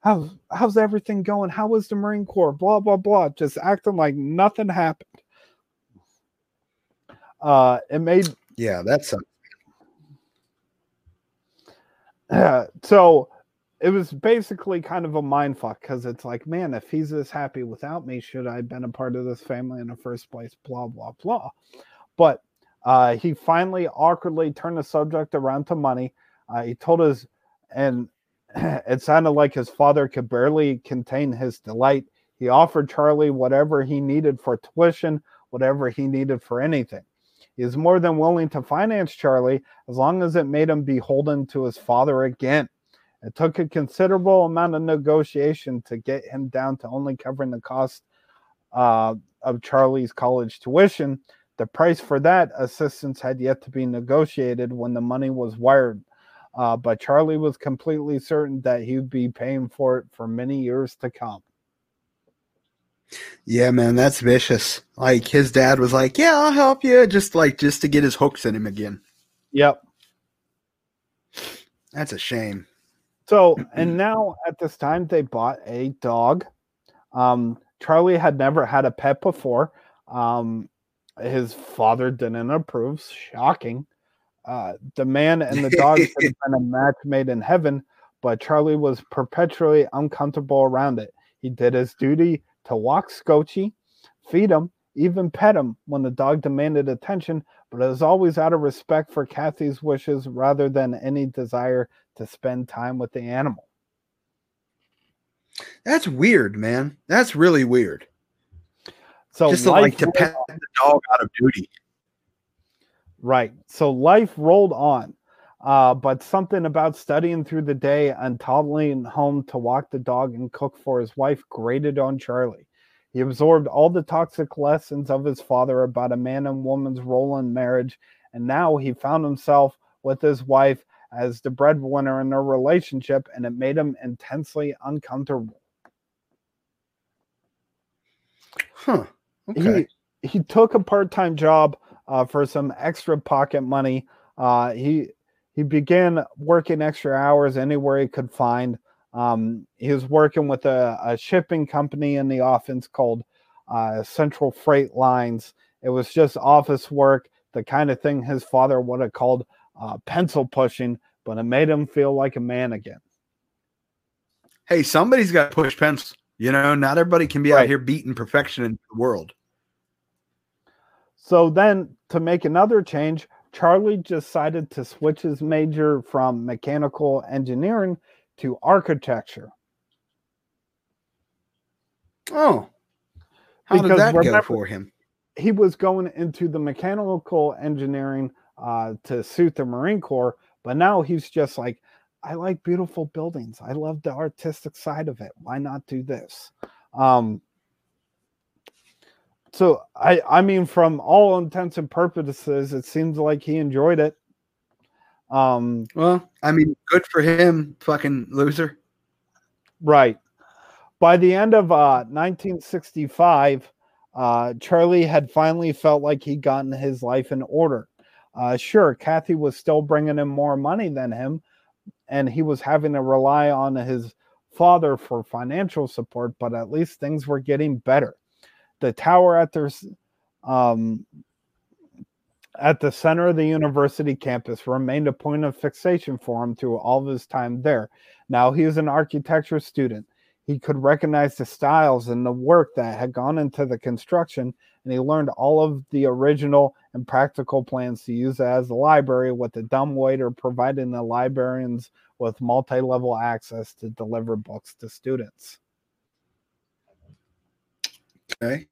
Speaker 1: how's how's everything going? How was the Marine Corps? Blah blah blah. Just acting like nothing happened. Uh, it made
Speaker 2: Yeah, that's a,
Speaker 1: Yeah, so it was basically kind of a mind fuck because it's like, man, if he's this happy without me, should I have been a part of this family in the first place? Blah blah blah. But uh, he finally awkwardly turned the subject around to money. Uh, he told us, and it sounded like his father could barely contain his delight. He offered Charlie whatever he needed for tuition, whatever he needed for anything. He is more than willing to finance Charlie as long as it made him beholden to his father again. It took a considerable amount of negotiation to get him down to only covering the cost uh, of Charlie's college tuition. The price for that assistance had yet to be negotiated when the money was wired. Uh, but Charlie was completely certain that he would be paying for it for many years to come.
Speaker 2: yeah, man, that's vicious. Like his dad was like, "Yeah, I'll help you," just like just to get his hooks in him again.
Speaker 1: Yep.
Speaker 2: That's a shame.
Speaker 1: So, and now at this time, they bought a dog. Um, Charlie had never had a pet before. Um, his father didn't approve. Shocking. Uh, the man and the dog should have been a match made in heaven, but Charlie was perpetually uncomfortable around it. He did his duty to walk Scotchy, feed him, even pet him when the dog demanded attention, but it was always out of respect for Kathy's wishes rather than any desire to spend time with the animal.
Speaker 2: That's weird, man. That's really weird.
Speaker 1: So
Speaker 2: just to like to pet
Speaker 1: on.
Speaker 2: the dog out of duty.
Speaker 1: right. So life rolled on. Uh, but something about studying through the day and toddling home to walk the dog and cook for his wife grated on Charlie. He absorbed all the toxic lessons of his father about a man and woman's role in marriage, and now he found himself with his wife as the breadwinner in their relationship, and it made him intensely uncomfortable.
Speaker 2: Huh. Okay.
Speaker 1: he he took a part-time job uh, for some extra pocket money. Uh, he he began working extra hours anywhere he could find. Um, he was working with a, a shipping company in the office called uh, Central Freight Lines. It was just office work, the kind of thing his father would have called uh, pencil pushing, but it made him feel like a man again.
Speaker 2: hey, somebody's got to push pencil. You know, not everybody can be out here beating perfection in the world.
Speaker 1: So then, to make another change, Charlie decided to switch his major from mechanical engineering to architecture.
Speaker 2: Oh, how did
Speaker 1: Because
Speaker 2: that
Speaker 1: remember-
Speaker 2: go for him?
Speaker 1: He was going into the mechanical engineering uh, to suit the Marine Corps, but now he's just like, I like beautiful buildings. I love the artistic side of it. Why not do this? Um, so I I mean from all intents and purposes, it seems like he enjoyed it.
Speaker 2: Um, well, I mean, good for him, fucking loser.
Speaker 1: Right. By the end of uh, 1965, uh, Charlie had finally felt like he'd gotten his life in order. Uh, sure, Kathy was still bringing him more money than him, and he was having to rely on his father for financial support, but at least things were getting better. The tower at their um, at the center of the university campus remained a point of fixation for him through all of his time there. Now he was an architecture student. He could recognize the styles and the work that had gone into the construction, and he learned all of the original and practical plans to use as a library, with the dumbwaiter providing the librarians with multi level access to deliver books to students.
Speaker 2: Okay.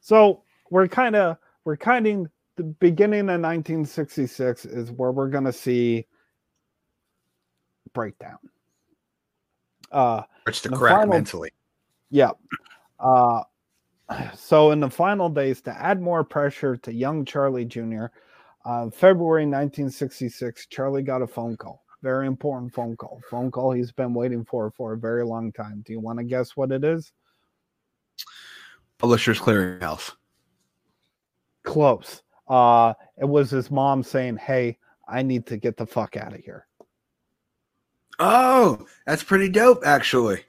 Speaker 1: So we're kind of we're kind of the beginning of 1966 is where we're going to see breakdown.
Speaker 2: Uh, it's the crack final, mentally.
Speaker 1: Yeah. Uh, so in the final days, to add more pressure to young Charlie Jr., uh, February 1966, Charlie got a phone call. Very important phone call. Phone call he's been waiting for for a very long time. Do you want to guess what it is?
Speaker 2: Publishers Clearinghouse.
Speaker 1: Close. Uh, it was his mom saying, "Hey, I need to get the fuck out of here."
Speaker 2: Oh, that's pretty dope, actually.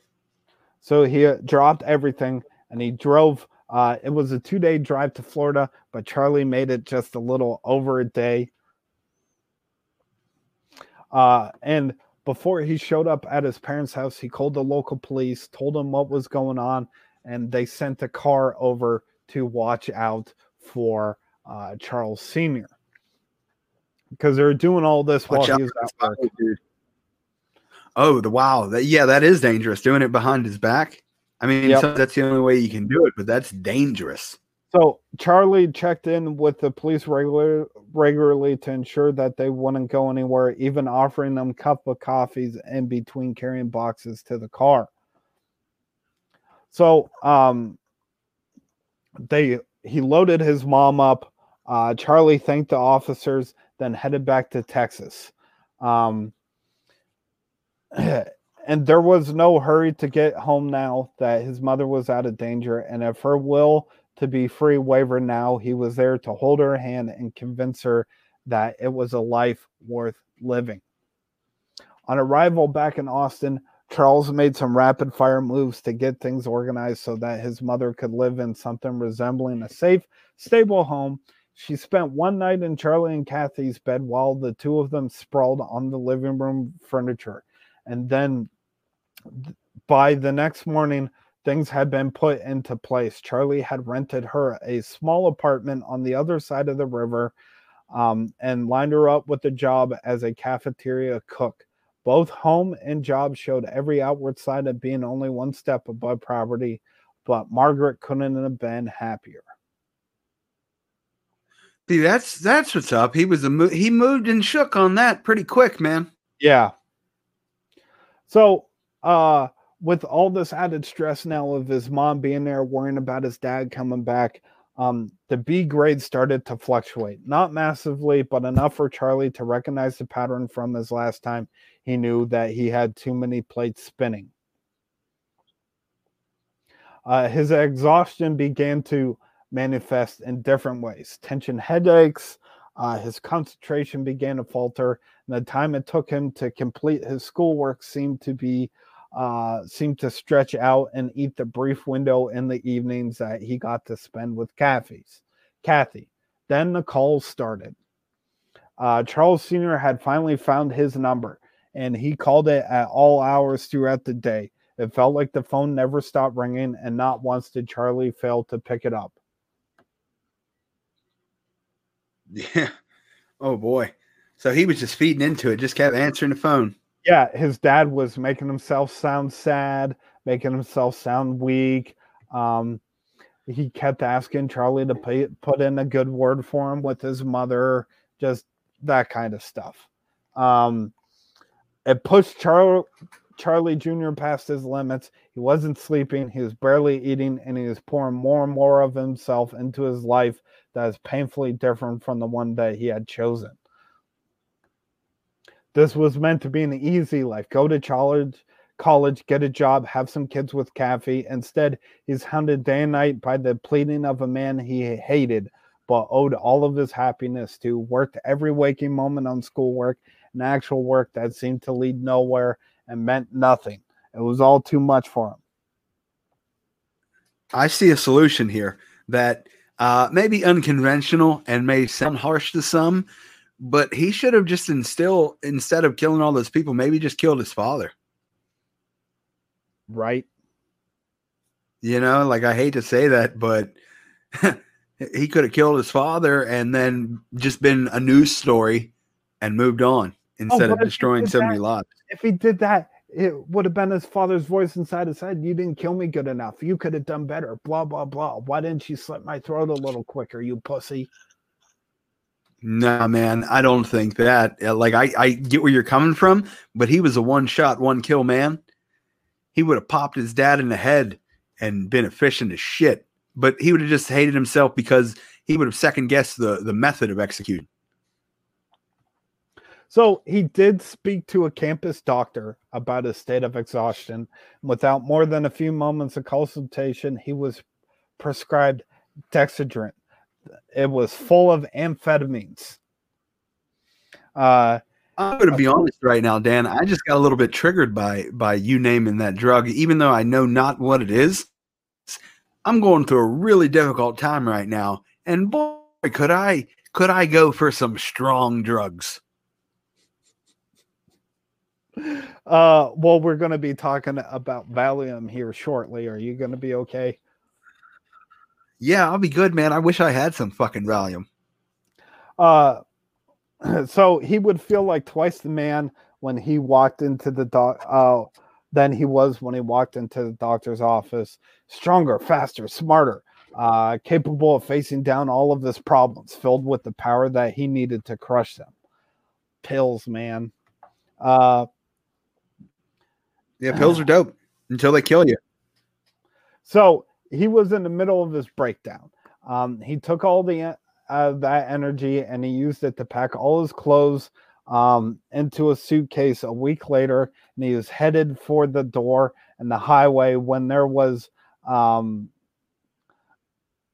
Speaker 1: So he dropped everything and he drove. Uh, it was a two day drive to Florida, but Charlie made it just a little over a day. Uh, and before he showed up at his parents' house, he called the local police, told them what was going on, and they sent a car over to watch out for uh, Charles Sr. Because they're doing all this watch while he was work.
Speaker 2: Oh, the wow. That, yeah, that is dangerous. Doing it behind his back. I mean, yep. so that's the only way you can do it, but that's dangerous.
Speaker 1: So Charlie checked in with the police regular, regularly to ensure that they wouldn't go anywhere, even offering them cup of coffees in between carrying boxes to the car. So um, they he loaded his mom up. Uh, Charlie thanked the officers, then headed back to Texas. Um, and there was no hurry to get home now that his mother was out of danger. And if her will to be free wavered now, he was there to hold her hand and convince her that it was a life worth living. On arrival back in Austin, Charles made some rapid fire moves to get things organized so that his mother could live in something resembling a safe, stable home. She spent one night in Charlie and Kathy's bed while the two of them sprawled on the living room furniture. And then by the next morning, things had been put into place. Charlie had rented her a small apartment on the other side of the river um, and lined her up with a job as a cafeteria cook. Both home and job showed every outward sign of being only one step above poverty, but Margaret couldn't have been happier.
Speaker 2: See, that's that's what's up. He was a mo- he moved and shook on that pretty quick, man.
Speaker 1: Yeah, so, uh, with all this added stress now of his mom being there, worrying about his dad coming back, um, the B grade started to fluctuate. Not massively, but enough for Charlie to recognize the pattern from his last time. He knew that he had too many plates spinning. Uh, his exhaustion began to manifest in different ways tension headaches, uh, his concentration began to falter, and the time it took him to complete his schoolwork seemed to be uh, seemed to stretch out and eat the brief window in the evenings that he got to spend with Kathy's. Kathy. Then the calls started. Uh, Charles Sr. had finally found his number, and he called it at all hours throughout the day. It felt like the phone never stopped ringing, and not once did Charlie fail to pick it up.
Speaker 2: Yeah. Oh boy. So he was just feeding into it, just kept answering the phone.
Speaker 1: Yeah, his dad was making himself sound sad, making himself sound weak. Um, he kept asking Charlie to pay, put in a good word for him with his mother, just that kind of stuff. Um, it pushed Char- Charlie Jr. past his limits. He wasn't sleeping, he was barely eating, and he was pouring more and more of himself into his life that is painfully different from the one that he had chosen. This was meant to be an easy life. Go to college, college, get a job, have some kids with Kathy. Instead, he's hounded day and night by the pleading of a man he hated, but owed all of his happiness to, worked every waking moment on schoolwork and actual work that seemed to lead nowhere and meant nothing. It was all too much for him.
Speaker 2: I see a solution here that uh, may be unconventional and may sound harsh to some, but he should have just instilled instead of killing all those people, maybe just killed his father.
Speaker 1: Right.
Speaker 2: You know, like I hate to say that, but he could have killed his father and then just been a news story and moved on oh, instead oh, of destroying so many lives.
Speaker 1: If he did that, it would have been his father's voice inside his head. You didn't kill me good enough. You could have done better. Blah blah blah. Why didn't you slit my throat a little quicker, you pussy?
Speaker 2: Nah, man, I don't think that. Uh, like, I, I get where you're coming from, but he was a one shot, one kill man he would have popped his dad in the head and been efficient as shit. But he would have just hated himself because he would have second guessed the, the method of executing.
Speaker 1: So he did speak to a campus doctor about his state of exhaustion. Without more than a few moments of consultation, he was prescribed Dexedrine. It was full of amphetamines. Uh,
Speaker 2: I'm going to be honest right now, Dan. I just got a little bit triggered by by you naming that drug, even though I know not what it is. I'm going through a really difficult time right now, and boy, could I could I go for some strong drugs.
Speaker 1: Uh, well, we're going to be talking about Valium here shortly. Are you going to be okay?
Speaker 2: Yeah, I'll be good, man. I wish I had some fucking Valium.
Speaker 1: Uh, so he would feel like twice the man when he walked into the doc uh, than he was when he walked into the doctor's office. Stronger, faster, smarter, uh, capable of facing down all of his problems, filled with the power that he needed to crush them. Pills, man. Uh,
Speaker 2: yeah, pills are dope until they kill you.
Speaker 1: So he was in the middle of his breakdown. Um, he took all the uh, that energy and he used it to pack all his clothes um, into a suitcase a week later. And he was headed for the door and the highway when there was um,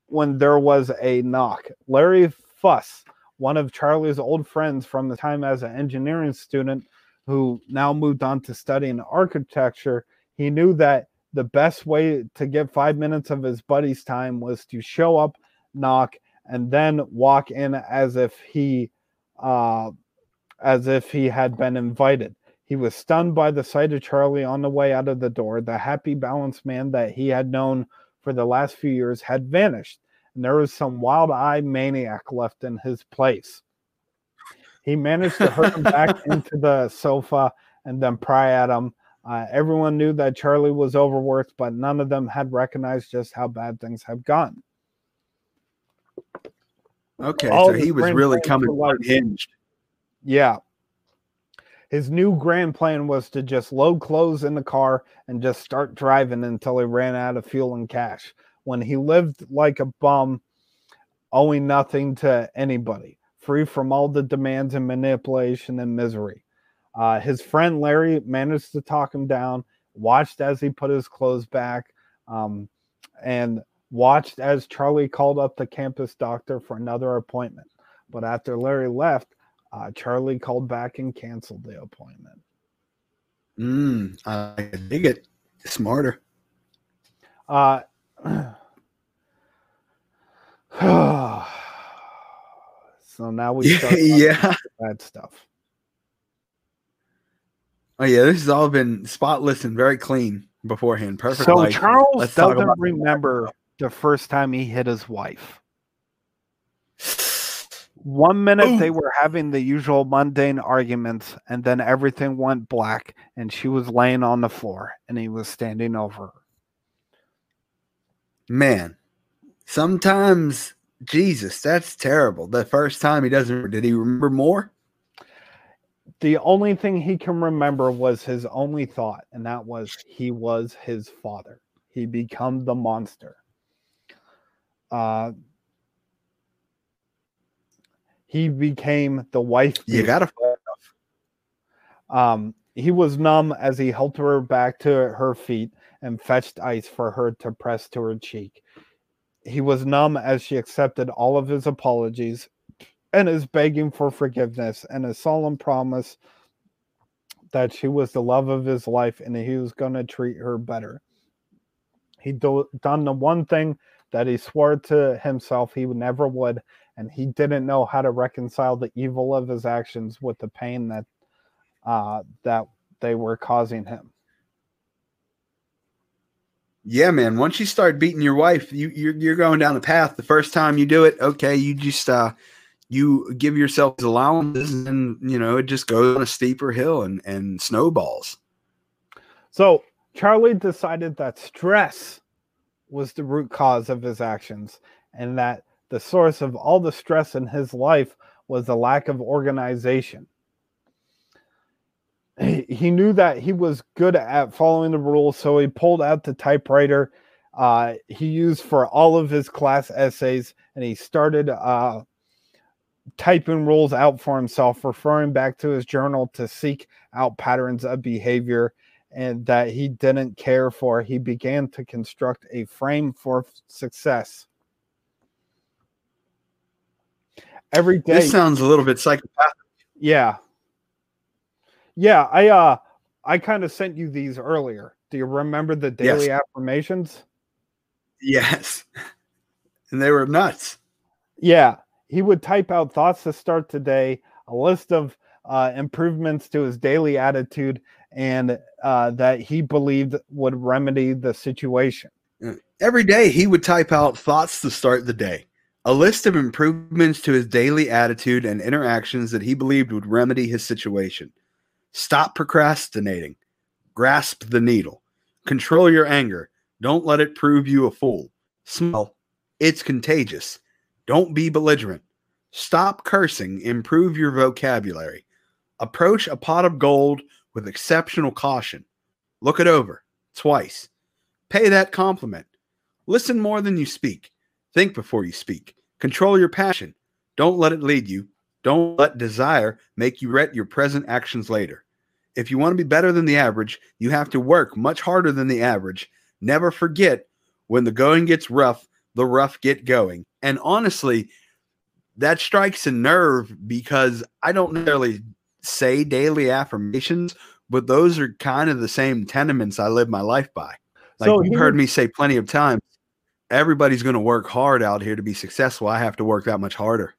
Speaker 1: when there was a knock. Larry Fuss, one of Charlie's old friends from the time as an engineering student who now moved on to studying architecture, he knew that the best way to get five minutes of his buddy's time was to show up, knock, and then walk in as if he uh, as if he had been invited. He was stunned by the sight of Charlie on the way out of the door. The happy, balanced man that he had known for the last few years had vanished, and there was some wild eyed maniac left in his place. He managed to hurt him back into the sofa and then pry at him. Uh, everyone knew that Charlie was overworked, but none of them had recognized just how bad things had gone.
Speaker 2: Okay, All so he was really coming unhinged.
Speaker 1: Yeah. His new grand plan was to just load clothes in the car and just start driving until he ran out of fuel and cash. When he lived like a bum, owing nothing to anybody, free from all the demands and manipulation and misery. Uh, his friend Larry managed to talk him down, watched as he put his clothes back, um, and watched as Charlie called up the campus doctor for another appointment. But after Larry left, uh, Charlie called back and canceled the appointment.
Speaker 2: Mm, I dig it. Smarter.
Speaker 1: Uh, so now we
Speaker 2: start yeah
Speaker 1: bad stuff.
Speaker 2: Oh yeah, this has all been spotless and very clean beforehand. Perfect.
Speaker 1: So Charles doesn't remember the first time he hit his wife. One minute Ooh. they were having the usual mundane arguments, and then everything went black, and she was laying on the floor, and he was standing over her.
Speaker 2: Man, sometimes Jesus, that's terrible. The first time he doesn't. Did he remember more?
Speaker 1: The only thing he can remember was his only thought, and that was he was his father. He become the monster. Uh, he became the wife.
Speaker 2: You gotta.
Speaker 1: Um, he was numb as he helped her back to her feet and fetched ice for her to press to her cheek. He was numb as she accepted all of his apologies and is begging for forgiveness and a solemn promise that she was the love of his life and he was going to treat her better. He do, done the one thing that he swore to himself he never would, and he didn't know how to reconcile the evil of his actions with the pain that uh, that they were causing him.
Speaker 2: Yeah, man. Once you start beating your wife, you you're, you're going down the path. The first time you do it, okay, you just uh, you give yourself allowances, and you know it just goes on a steeper hill and and snowballs.
Speaker 1: So Charlie decided that stress was the root cause of his actions, and that the source of all the stress in his life was the lack of organization he, knew that he was good at following the rules, so he pulled out the typewriter uh, he used for all of his class essays, and he started uh, typing rules out for himself, referring back to his journal to seek out patterns of behavior and that he didn't care for. He began to construct a frame for success. Every day.
Speaker 2: This sounds a little bit psychopathic.
Speaker 1: Yeah, yeah, I uh I kind of sent you these earlier. Do you remember the daily yes. affirmations?
Speaker 2: Yes. And they were nuts.
Speaker 1: Yeah. He would type out thoughts to start today, a list of uh, improvements to his daily attitude, and uh, that he believed would remedy the situation.
Speaker 2: Every day, he would type out thoughts to start the day, a list of improvements to his daily attitude and interactions that he believed would remedy his situation. Stop procrastinating. Grasp the needle. Control your anger. Don't let it prove you a fool. Smell. It's contagious. Don't be belligerent. Stop cursing. Improve your vocabulary. Approach a pot of gold with exceptional caution. Look it over twice. Pay that compliment. Listen more than you speak. Think before you speak. Control your passion. Don't let it lead you. Don't let desire make you regret your present actions later. If you want to be better than the average, you have to work much harder than the average. Never forget when the going gets rough, the rough get going. And honestly, that strikes a nerve because I don't necessarily say daily affirmations, but those are kind of the same tenements I live my life by. Like so you've heard me say plenty of times, everybody's going to work hard out here to be successful. I have to work that much harder.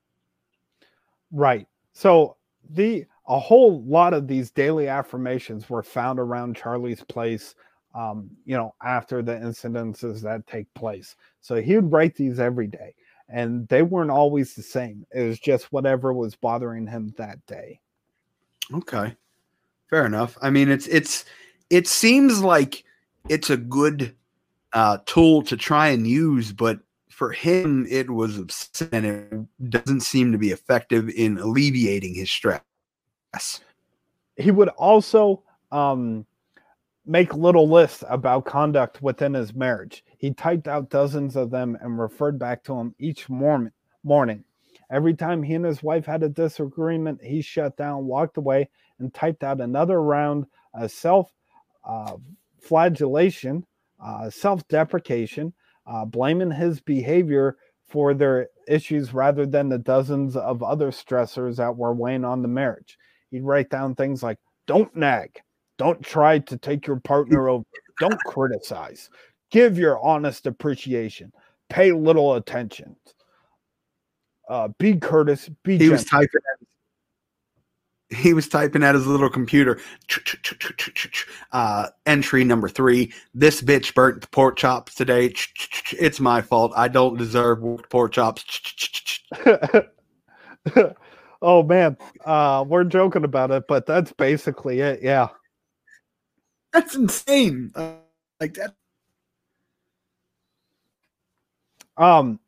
Speaker 1: Right. So the a whole lot of these daily affirmations were found around Charlie's place, um, you know, after the incidences that take place. So he would write these every day, and they weren't always the same. It was just whatever was bothering him that day.
Speaker 2: Okay, fair enough. I mean, it's it's it seems like it's a good uh, tool to try and use, but for him, it was and it doesn't seem to be effective in alleviating his stress.
Speaker 1: Yes. He would also um, make little lists about conduct within his marriage. He typed out dozens of them and referred back to them each morning. Every time he and his wife had a disagreement, he shut down, walked away, and typed out another round of self uh, flagellation, uh, self deprecation, uh, blaming his behavior for their issues rather than the dozens of other stressors that were weighing on the marriage. He'd write down things like don't nag. Don't try to take your partner over. Don't criticize give your honest appreciation. Pay little attention. Uh, be courteous be
Speaker 2: he
Speaker 1: gentle.
Speaker 2: was typing at, he was typing at his little computer. Uh, entry number three. This bitch burnt the pork chops today. It's my fault. I don't deserve pork chops.
Speaker 1: Oh man, uh, we're joking about it, but that's basically it. Yeah,
Speaker 2: that's insane. Uh, like that.
Speaker 1: Um,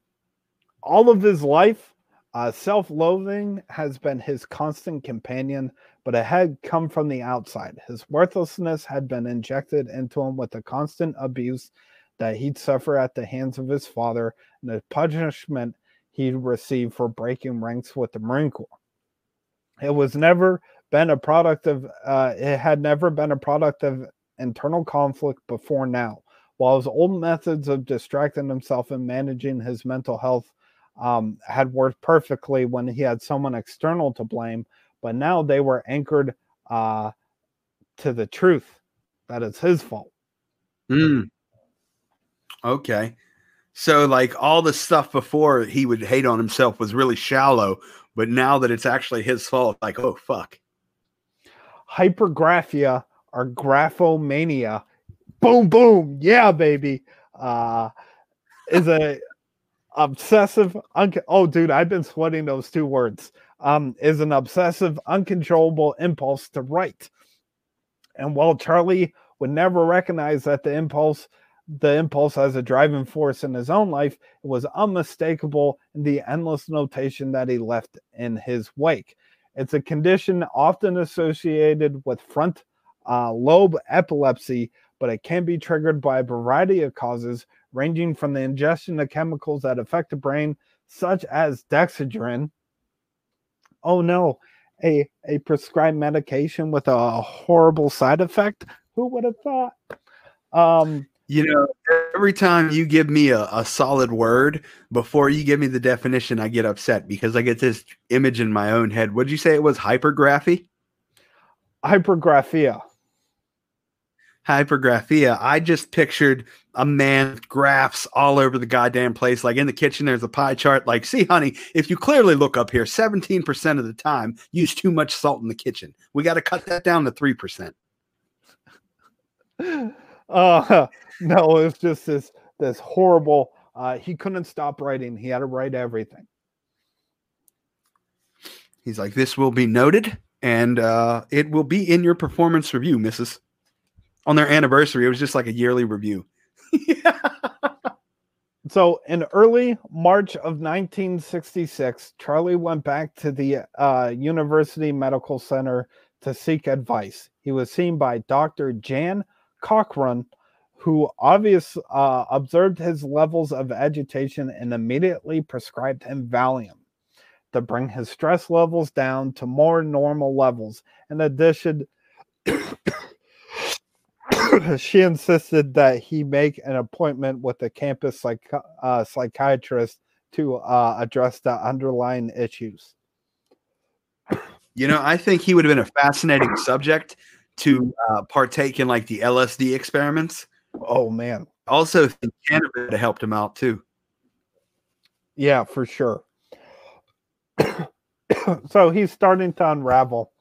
Speaker 1: all of his life, uh, self-loathing has been his constant companion, but it had come from the outside. His worthlessness had been injected into him with the constant abuse that he'd suffer at the hands of his father and the punishment he'd receive for breaking ranks with the Marine Corps. It was never been a product of uh, it had never been a product of internal conflict before now. While his old methods of distracting himself and managing his mental health um, had worked perfectly when he had someone external to blame, but now they were anchored uh, to the truth that it's his fault.
Speaker 2: Mm. Okay. So, like all the stuff before he would hate on himself was really shallow, but now that it's actually his fault, like, oh, fuck.
Speaker 1: Hypergraphia or graphomania, boom, boom, yeah, baby, uh, is a obsessive. Un- oh, dude, I've been sweating those two words um, is an obsessive, uncontrollable impulse to write. And while Charlie would never recognize that the impulse, the impulse as a driving force in his own life, it was unmistakable in the endless notation that he left in his wake. It's a condition often associated with front uh, lobe epilepsy, but it can be triggered by a variety of causes, ranging from the ingestion of chemicals that affect the brain, such as dexedrine, oh no, a a prescribed medication with a horrible side effect. Who would have thought? Um,
Speaker 2: you know, every time you give me a, a solid word before you give me the definition, I get upset because I get this image in my own head. What did you say it was? Hypergraphy?
Speaker 1: Hypergraphia
Speaker 2: hypergraphia, I just pictured a man with graphs all over the goddamn place. Like in the kitchen, there's a pie chart. Like, see, honey, if you clearly look up here, 17% of the time use too much salt in the kitchen. We got to cut that down to 3%.
Speaker 1: Uh, no, it's just this this horrible. Uh, he couldn't stop writing. He had to write everything.
Speaker 2: He's like, this will be noted, and uh, it will be in your performance review, Mrs on their anniversary. It was just like a yearly review. yeah.
Speaker 1: So in early March of 1966, Charlie went back to the uh, University Medical Center to seek advice. He was seen by Dr. Jan Cochrum, who obviously uh, observed his levels of agitation and immediately prescribed him Valium to bring his stress levels down to more normal levels. In addition, she insisted that he make an appointment with a campus psych- uh, psychiatrist to uh, address the underlying issues.
Speaker 2: You know, I think he would have been a fascinating subject to uh, partake in like the LSD experiments.
Speaker 1: Oh man!
Speaker 2: Also, think Canada helped him out too.
Speaker 1: Yeah, for sure. so he's starting to unravel.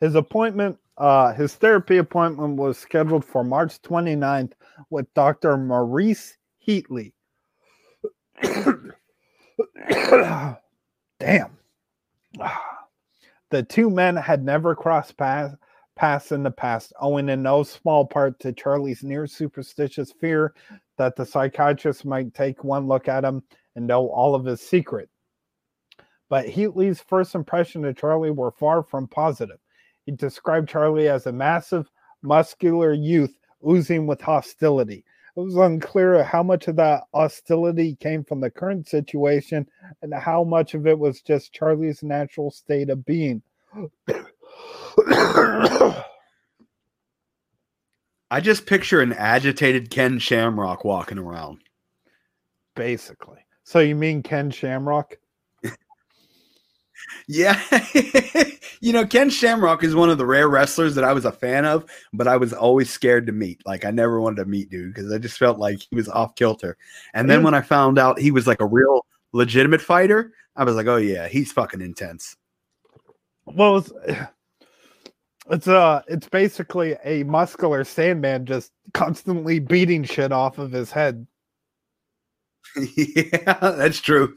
Speaker 1: His appointment uh, his therapy appointment was scheduled for March 29th with Dr. Maurice Heatley. Damn. The two men had never crossed paths, paths in the past, owing in no small part to Charlie's near superstitious fear that the psychiatrist might take one look at him and know all of his secret. But Heatley's first impression of Charlie were far from positive. He described Charlie as a massive, muscular youth oozing with hostility. It was unclear how much of that hostility came from the current situation and how much of it was just Charlie's natural state of being.
Speaker 2: I just picture an agitated Ken Shamrock walking around.
Speaker 1: Basically. So you mean Ken Shamrock?
Speaker 2: Yeah. you know, Ken Shamrock is one of the rare wrestlers that I was a fan of, but I was always scared to meet. Like, I never wanted to meet dude because I just felt like he was off kilter. And then when I found out he was like a real legitimate fighter, I was like, oh, yeah, he's fucking intense.
Speaker 1: Well, it's, it's uh it's basically a muscular Sandman just constantly beating shit off of his head.
Speaker 2: yeah, that's true.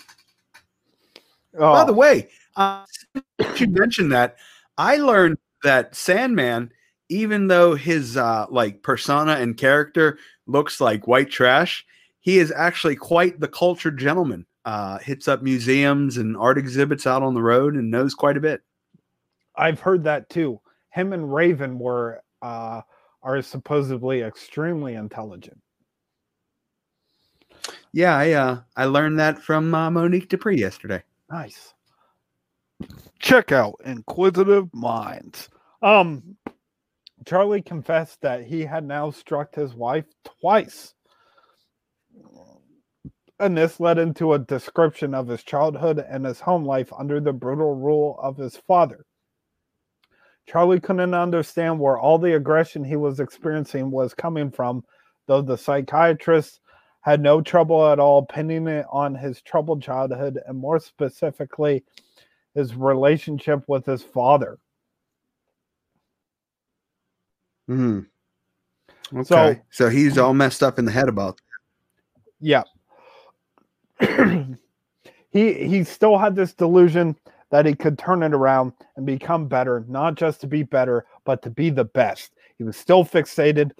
Speaker 2: Oh. By the way, uh, you mentioned that I learned that Sandman, even though his uh, like persona and character looks like white trash, he is actually quite the cultured gentleman. Uh, hits up museums and art exhibits out on the road and knows quite a bit.
Speaker 1: I've heard that too. Him and Raven were uh, are supposedly extremely intelligent.
Speaker 2: Yeah, I uh, I learned that from uh, Monique Dupree yesterday.
Speaker 1: Nice. Check out Inquisitive Minds. Um, Charlie confessed that he had now struck his wife twice. And this led into a description of his childhood and his home life under the brutal rule of his father. Charlie couldn't understand where all the aggression he was experiencing was coming from, though the psychiatrist had no trouble at all pinning it on his troubled childhood and more specifically his relationship with his father.
Speaker 2: Hmm. Okay. So, so he's all messed up in the head about.
Speaker 1: Yeah. he he still had this delusion that he could turn it around and become better, not just to be better, but to be the best. He was still fixated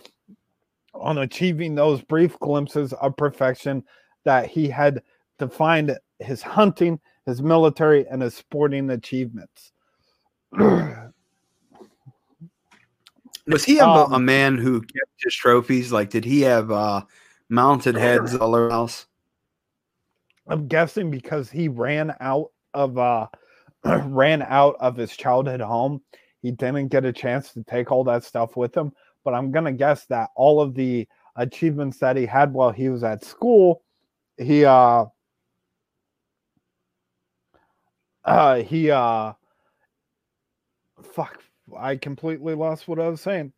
Speaker 1: on achieving those brief glimpses of perfection that he had defined his hunting, his military, and his sporting achievements.
Speaker 2: Was he a, um, a, man who kept his trophies? Like, did he have uh, mounted heads all around house?
Speaker 1: I'm guessing because he ran out of uh, ran out of his childhood home. He didn't get a chance to take all that stuff with him. But I'm gonna guess that all of the achievements that he had while he was at school, he uh, uh he uh fuck I completely lost what I was saying.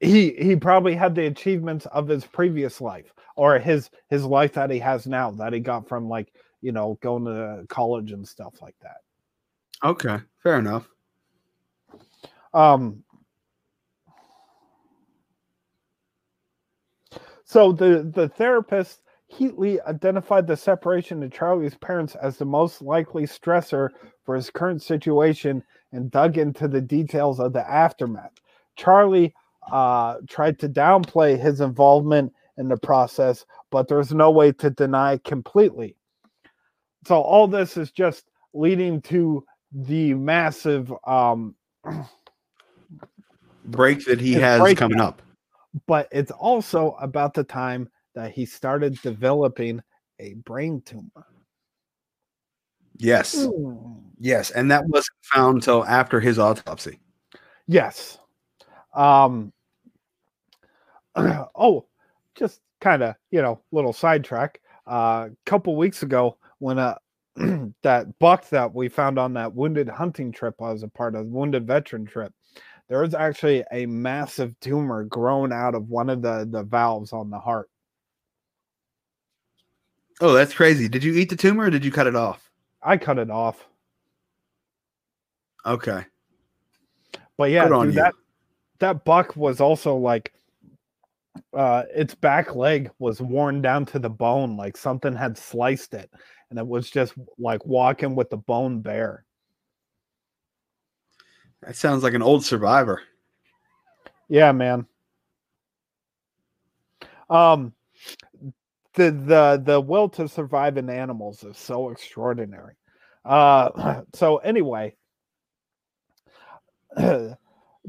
Speaker 1: He he probably had the achievements of his previous life or his his life that he has now that he got from like you know going to college and stuff like that.
Speaker 2: Okay, fair enough.
Speaker 1: Um. So the the therapist Heatley identified the separation of Charlie's parents as the most likely stressor for his current situation and dug into the details of the aftermath. Charlie uh, tried to downplay his involvement in the process, but there's no way to deny completely. So all this is just leading to the massive um,
Speaker 2: break that he has coming up.
Speaker 1: But it's also about the time that he started developing a brain tumor.
Speaker 2: Yes. Mm. Yes. And that wasn't found until after his autopsy.
Speaker 1: Yes. Um, oh, just kind of, you know, little sidetrack. A uh, couple weeks ago, when uh, that buck that we found on that wounded hunting trip I was a part of, the wounded veteran trip, there was actually a massive tumor grown out of one of the, the valves on the heart.
Speaker 2: Oh, that's crazy. Did you eat the tumor or did you cut it off?
Speaker 1: I cut it off.
Speaker 2: Okay.
Speaker 1: But yeah, dude, that that buck was also like uh its back leg was worn down to the bone like something had sliced it and it was just like walking with the bone bare.
Speaker 2: That sounds like an old survivor.
Speaker 1: Yeah, man. Um the the the will to survive in animals is so extraordinary. Uh, so anyway,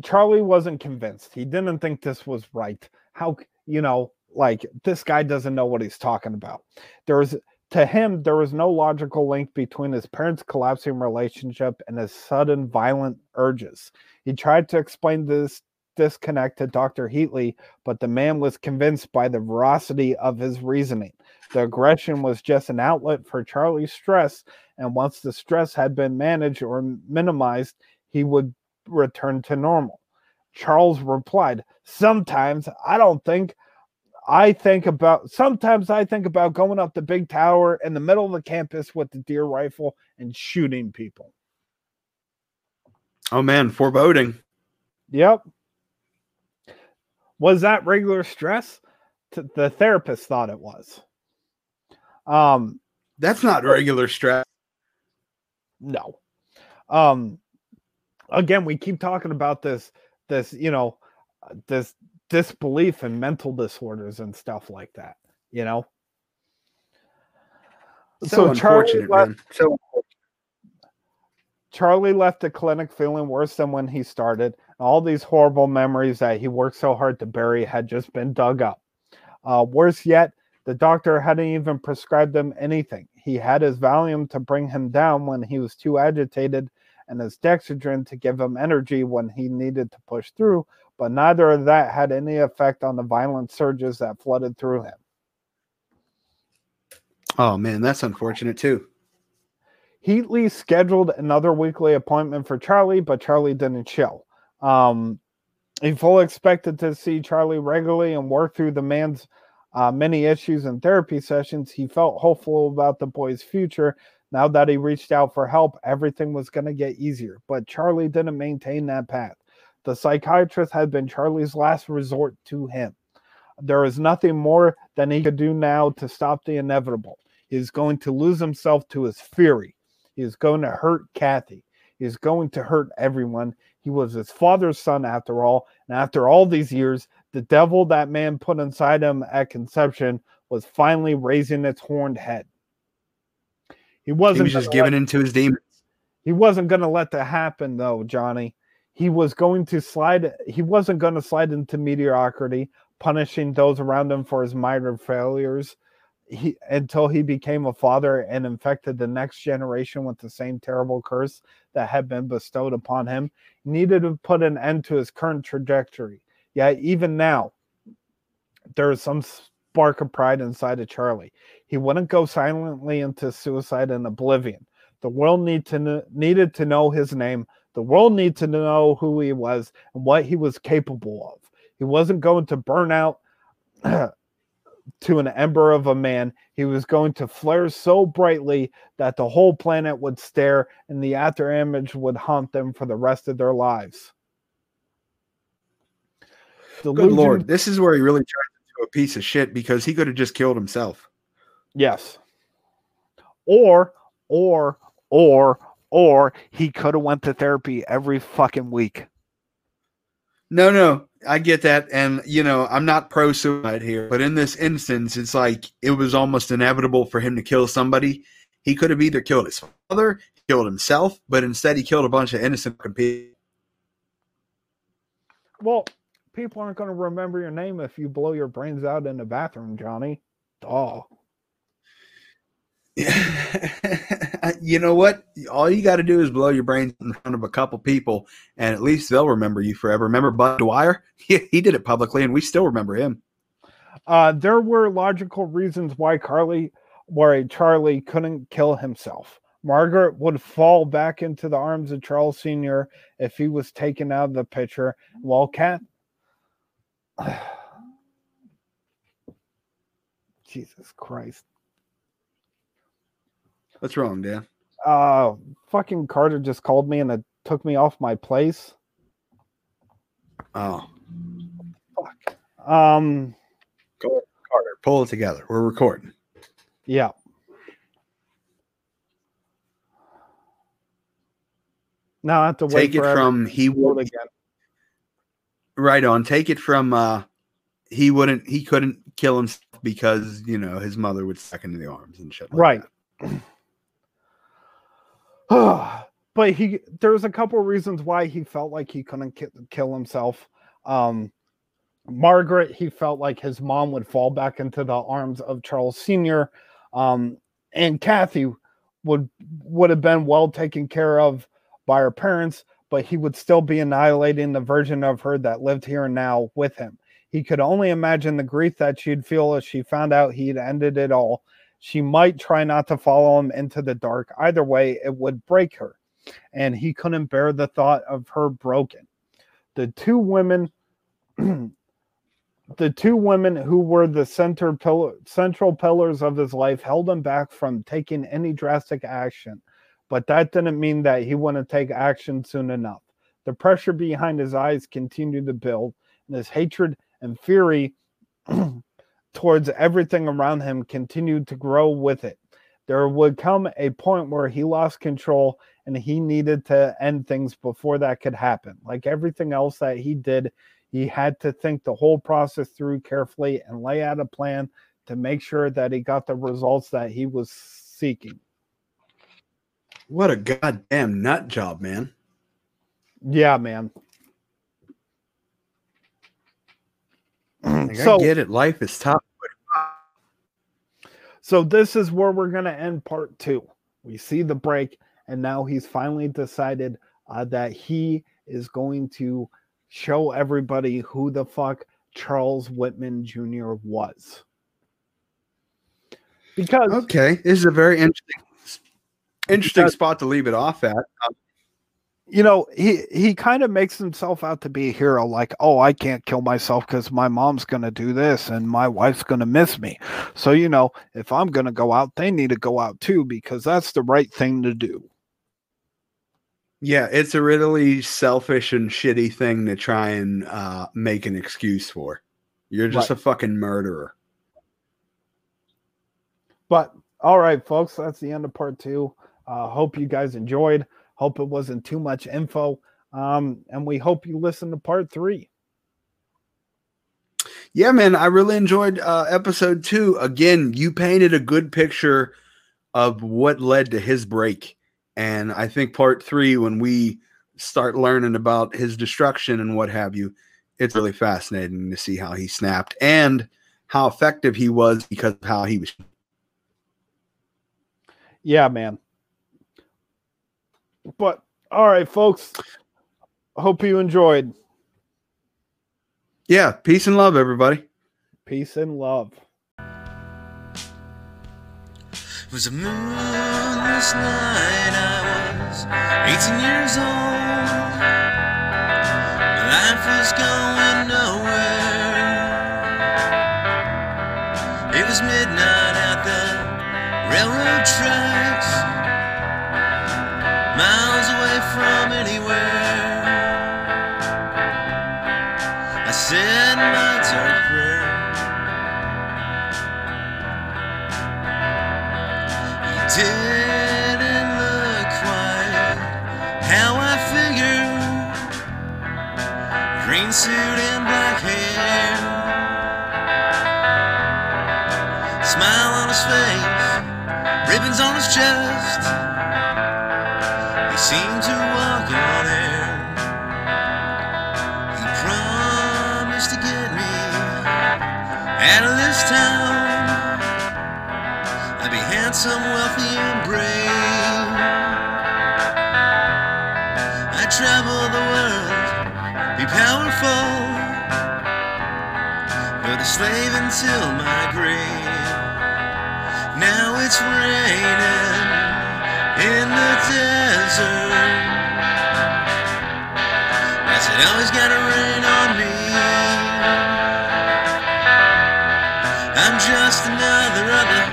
Speaker 1: Charlie wasn't convinced. He didn't think this was right. How you know, like this guy doesn't know what he's talking about. There was to him, there was no logical link between his parents' collapsing relationship and his sudden violent urges. He tried to explain this disconnect to Dr. Heatley, but the man was convinced by the veracity of his reasoning. The aggression was just an outlet for Charlie's stress, and once the stress had been managed or minimized, he would return to normal. Charles replied, Sometimes I don't think I think about sometimes I think about going up the big tower in the middle of the campus with the deer rifle and shooting people.
Speaker 2: Oh man, foreboding.
Speaker 1: Yep. Was that regular stress? The therapist thought it was. Um,
Speaker 2: that's not regular stress.
Speaker 1: No. Um, again, we keep talking about this, this, you know, this disbelief in mental disorders and stuff like that, you know?
Speaker 2: So, so Charlie, left, so
Speaker 1: Charlie left the clinic feeling worse than when he started. All these horrible memories that he worked so hard to bury had just been dug up. Uh, worse yet, the doctor hadn't even prescribed him anything. He had his Valium to bring him down when he was too agitated and his Dexedrine to give him energy when he needed to push through, but neither of that had any effect on the violent surges that flooded through him.
Speaker 2: Oh man, that's unfortunate too.
Speaker 1: Heatley scheduled another weekly appointment for Charlie, but Charlie didn't show. Um, he fully expected to see Charlie regularly and work through the man's uh, many issues and therapy sessions. He felt hopeful about the boy's future. Now that he reached out for help, everything was going to get easier. But Charlie didn't maintain that path. The psychiatrist had been Charlie's last resort to him. There is nothing more than he could do now to stop the inevitable. He is going to lose himself to his fury. He is going to hurt Kathy. He is going to hurt everyone. He was his father's son after all. And after all these years, the devil that man put inside him at conception was finally raising its horned head. He wasn't
Speaker 2: he was just giving into his demons.
Speaker 1: He wasn't going to let that happen, though, Johnny. He was going to slide. He wasn't going to slide into mediocrity, punishing those around him for his minor failures he until he became a father and infected the next generation with the same terrible curse that had been bestowed upon him needed to put an end to his current trajectory. Yet even now there is some spark of pride inside of charlie. He wouldn't go silently into suicide and oblivion. The world need to needed to know his name. The world needed to know who he was and what he was capable of. He wasn't going to burn out to an ember of a man. He was going to flare so brightly that the whole planet would stare and the after image would haunt them for the rest of their lives.
Speaker 2: Delusion, Good Lord, this is where he really turned into a piece of shit because he could have just killed himself.
Speaker 1: Yes. Or, or, or, or he could have went to therapy every fucking week.
Speaker 2: No, no, I get that, and you know, I'm not pro suicide here, but in this instance, it's like it was almost inevitable for him to kill somebody. He could have either killed his father, killed himself, but instead he killed a bunch of innocent people.
Speaker 1: Well, people aren't going to remember your name if you blow your brains out in the bathroom, Johnny. Oh.
Speaker 2: you know what? All you got to do is blow your brains in front of a couple people, and at least they'll remember you forever. Remember Budd Dwyer? He, he did it publicly, and we still remember him.
Speaker 1: Uh, there were logical reasons why Carly, why Charlie couldn't kill himself. Margaret would fall back into the arms of Charles Sr. if he was taken out of the picture, while Cat. Jesus Christ.
Speaker 2: What's wrong, Dan?
Speaker 1: Uh, fucking Carter just called me and it took me off my place.
Speaker 2: Oh,
Speaker 1: fuck. Um,
Speaker 2: go Carter, pull it together. We're recording.
Speaker 1: Yeah. Now I have to
Speaker 2: take it from he would again. Right on. Take it from uh he wouldn't he couldn't kill himself because you know his mother would suck into the arms and shit. Like
Speaker 1: right. but he there's a couple reasons why he felt like he couldn't ki- kill himself. Um, Margaret, he felt like his mom would fall back into the arms of Charles Sr. Um, and Kathy would would have been well taken care of by her parents, but he would still be annihilating the version of her that lived here and now with him. He could only imagine the grief that she'd feel as she found out he'd ended it all she might try not to follow him into the dark. Either way, it would break her. And he couldn't bear the thought of her broken. The two women the two women who were the center pillar, central pillars of his life held him back from taking any drastic action. But that didn't mean that he wouldn't take action soon enough. The pressure behind his eyes continued to build, and his hatred and fury towards everything around him continued to grow with it. There would come a point where he lost control and he needed to end things before that could happen. Like everything else that he did, he had to think the whole process through carefully and lay out a plan to make sure that he got the results that he was seeking.
Speaker 2: What a goddamn nut job, man.
Speaker 1: Yeah, man.
Speaker 2: Like, I get it. Life is tough.
Speaker 1: So this is where we're going to end part two. We see the break, and now he's finally decided uh, that he is going to show everybody who the fuck Charles Whitman Jr. was. Because
Speaker 2: okay, this is a very interesting, interesting because, spot to leave it off at. Um,
Speaker 1: you know, he he kind of makes himself out to be a hero. Like, oh, I can't kill myself because my mom's gonna do this and my wife's gonna miss me. So you know, if I'm gonna go out, they need to go out too because that's the right thing to do.
Speaker 2: Yeah, it's a really selfish and shitty thing to try and uh, make an excuse for. You're just right. a fucking murderer.
Speaker 1: But all right, folks, that's the end of part two. Uh, hope you guys enjoyed. Hope it wasn't too much info. Um, and we hope you listen to part three.
Speaker 2: Yeah, man, I really enjoyed uh, episode two. Again, you painted a good picture of what led to his break. And I think part three, when we start learning about his destruction and what have you, it's really fascinating to see how he snapped and how effective he was because of how he was.
Speaker 1: Yeah, man. But all right, folks. Hope you enjoyed.
Speaker 2: Yeah, peace and love, everybody.
Speaker 1: Peace and love.
Speaker 3: It was a moonless night. I was 18 years old. Life was going nowhere. It was midnight at the railroad tracks on his chest seemed to walk on air. He promised to get me out of this town. I'd be handsome, wealthy, and brave. I'd travel the world, be powerful, but a slave until my grave. Now it's the desert. I said, always gotta rain on me. I'm just another of the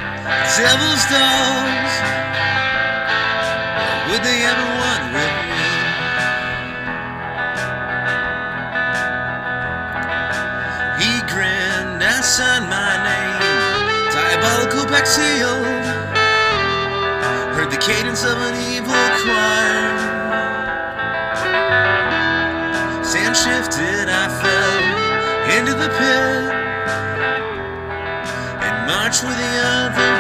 Speaker 3: devil's dogs. would they ever want with me? He grinned, I signed my name, diabolical Bexil the cadence of an evil choir. Sand shifted, I fell into the pit and marched with the other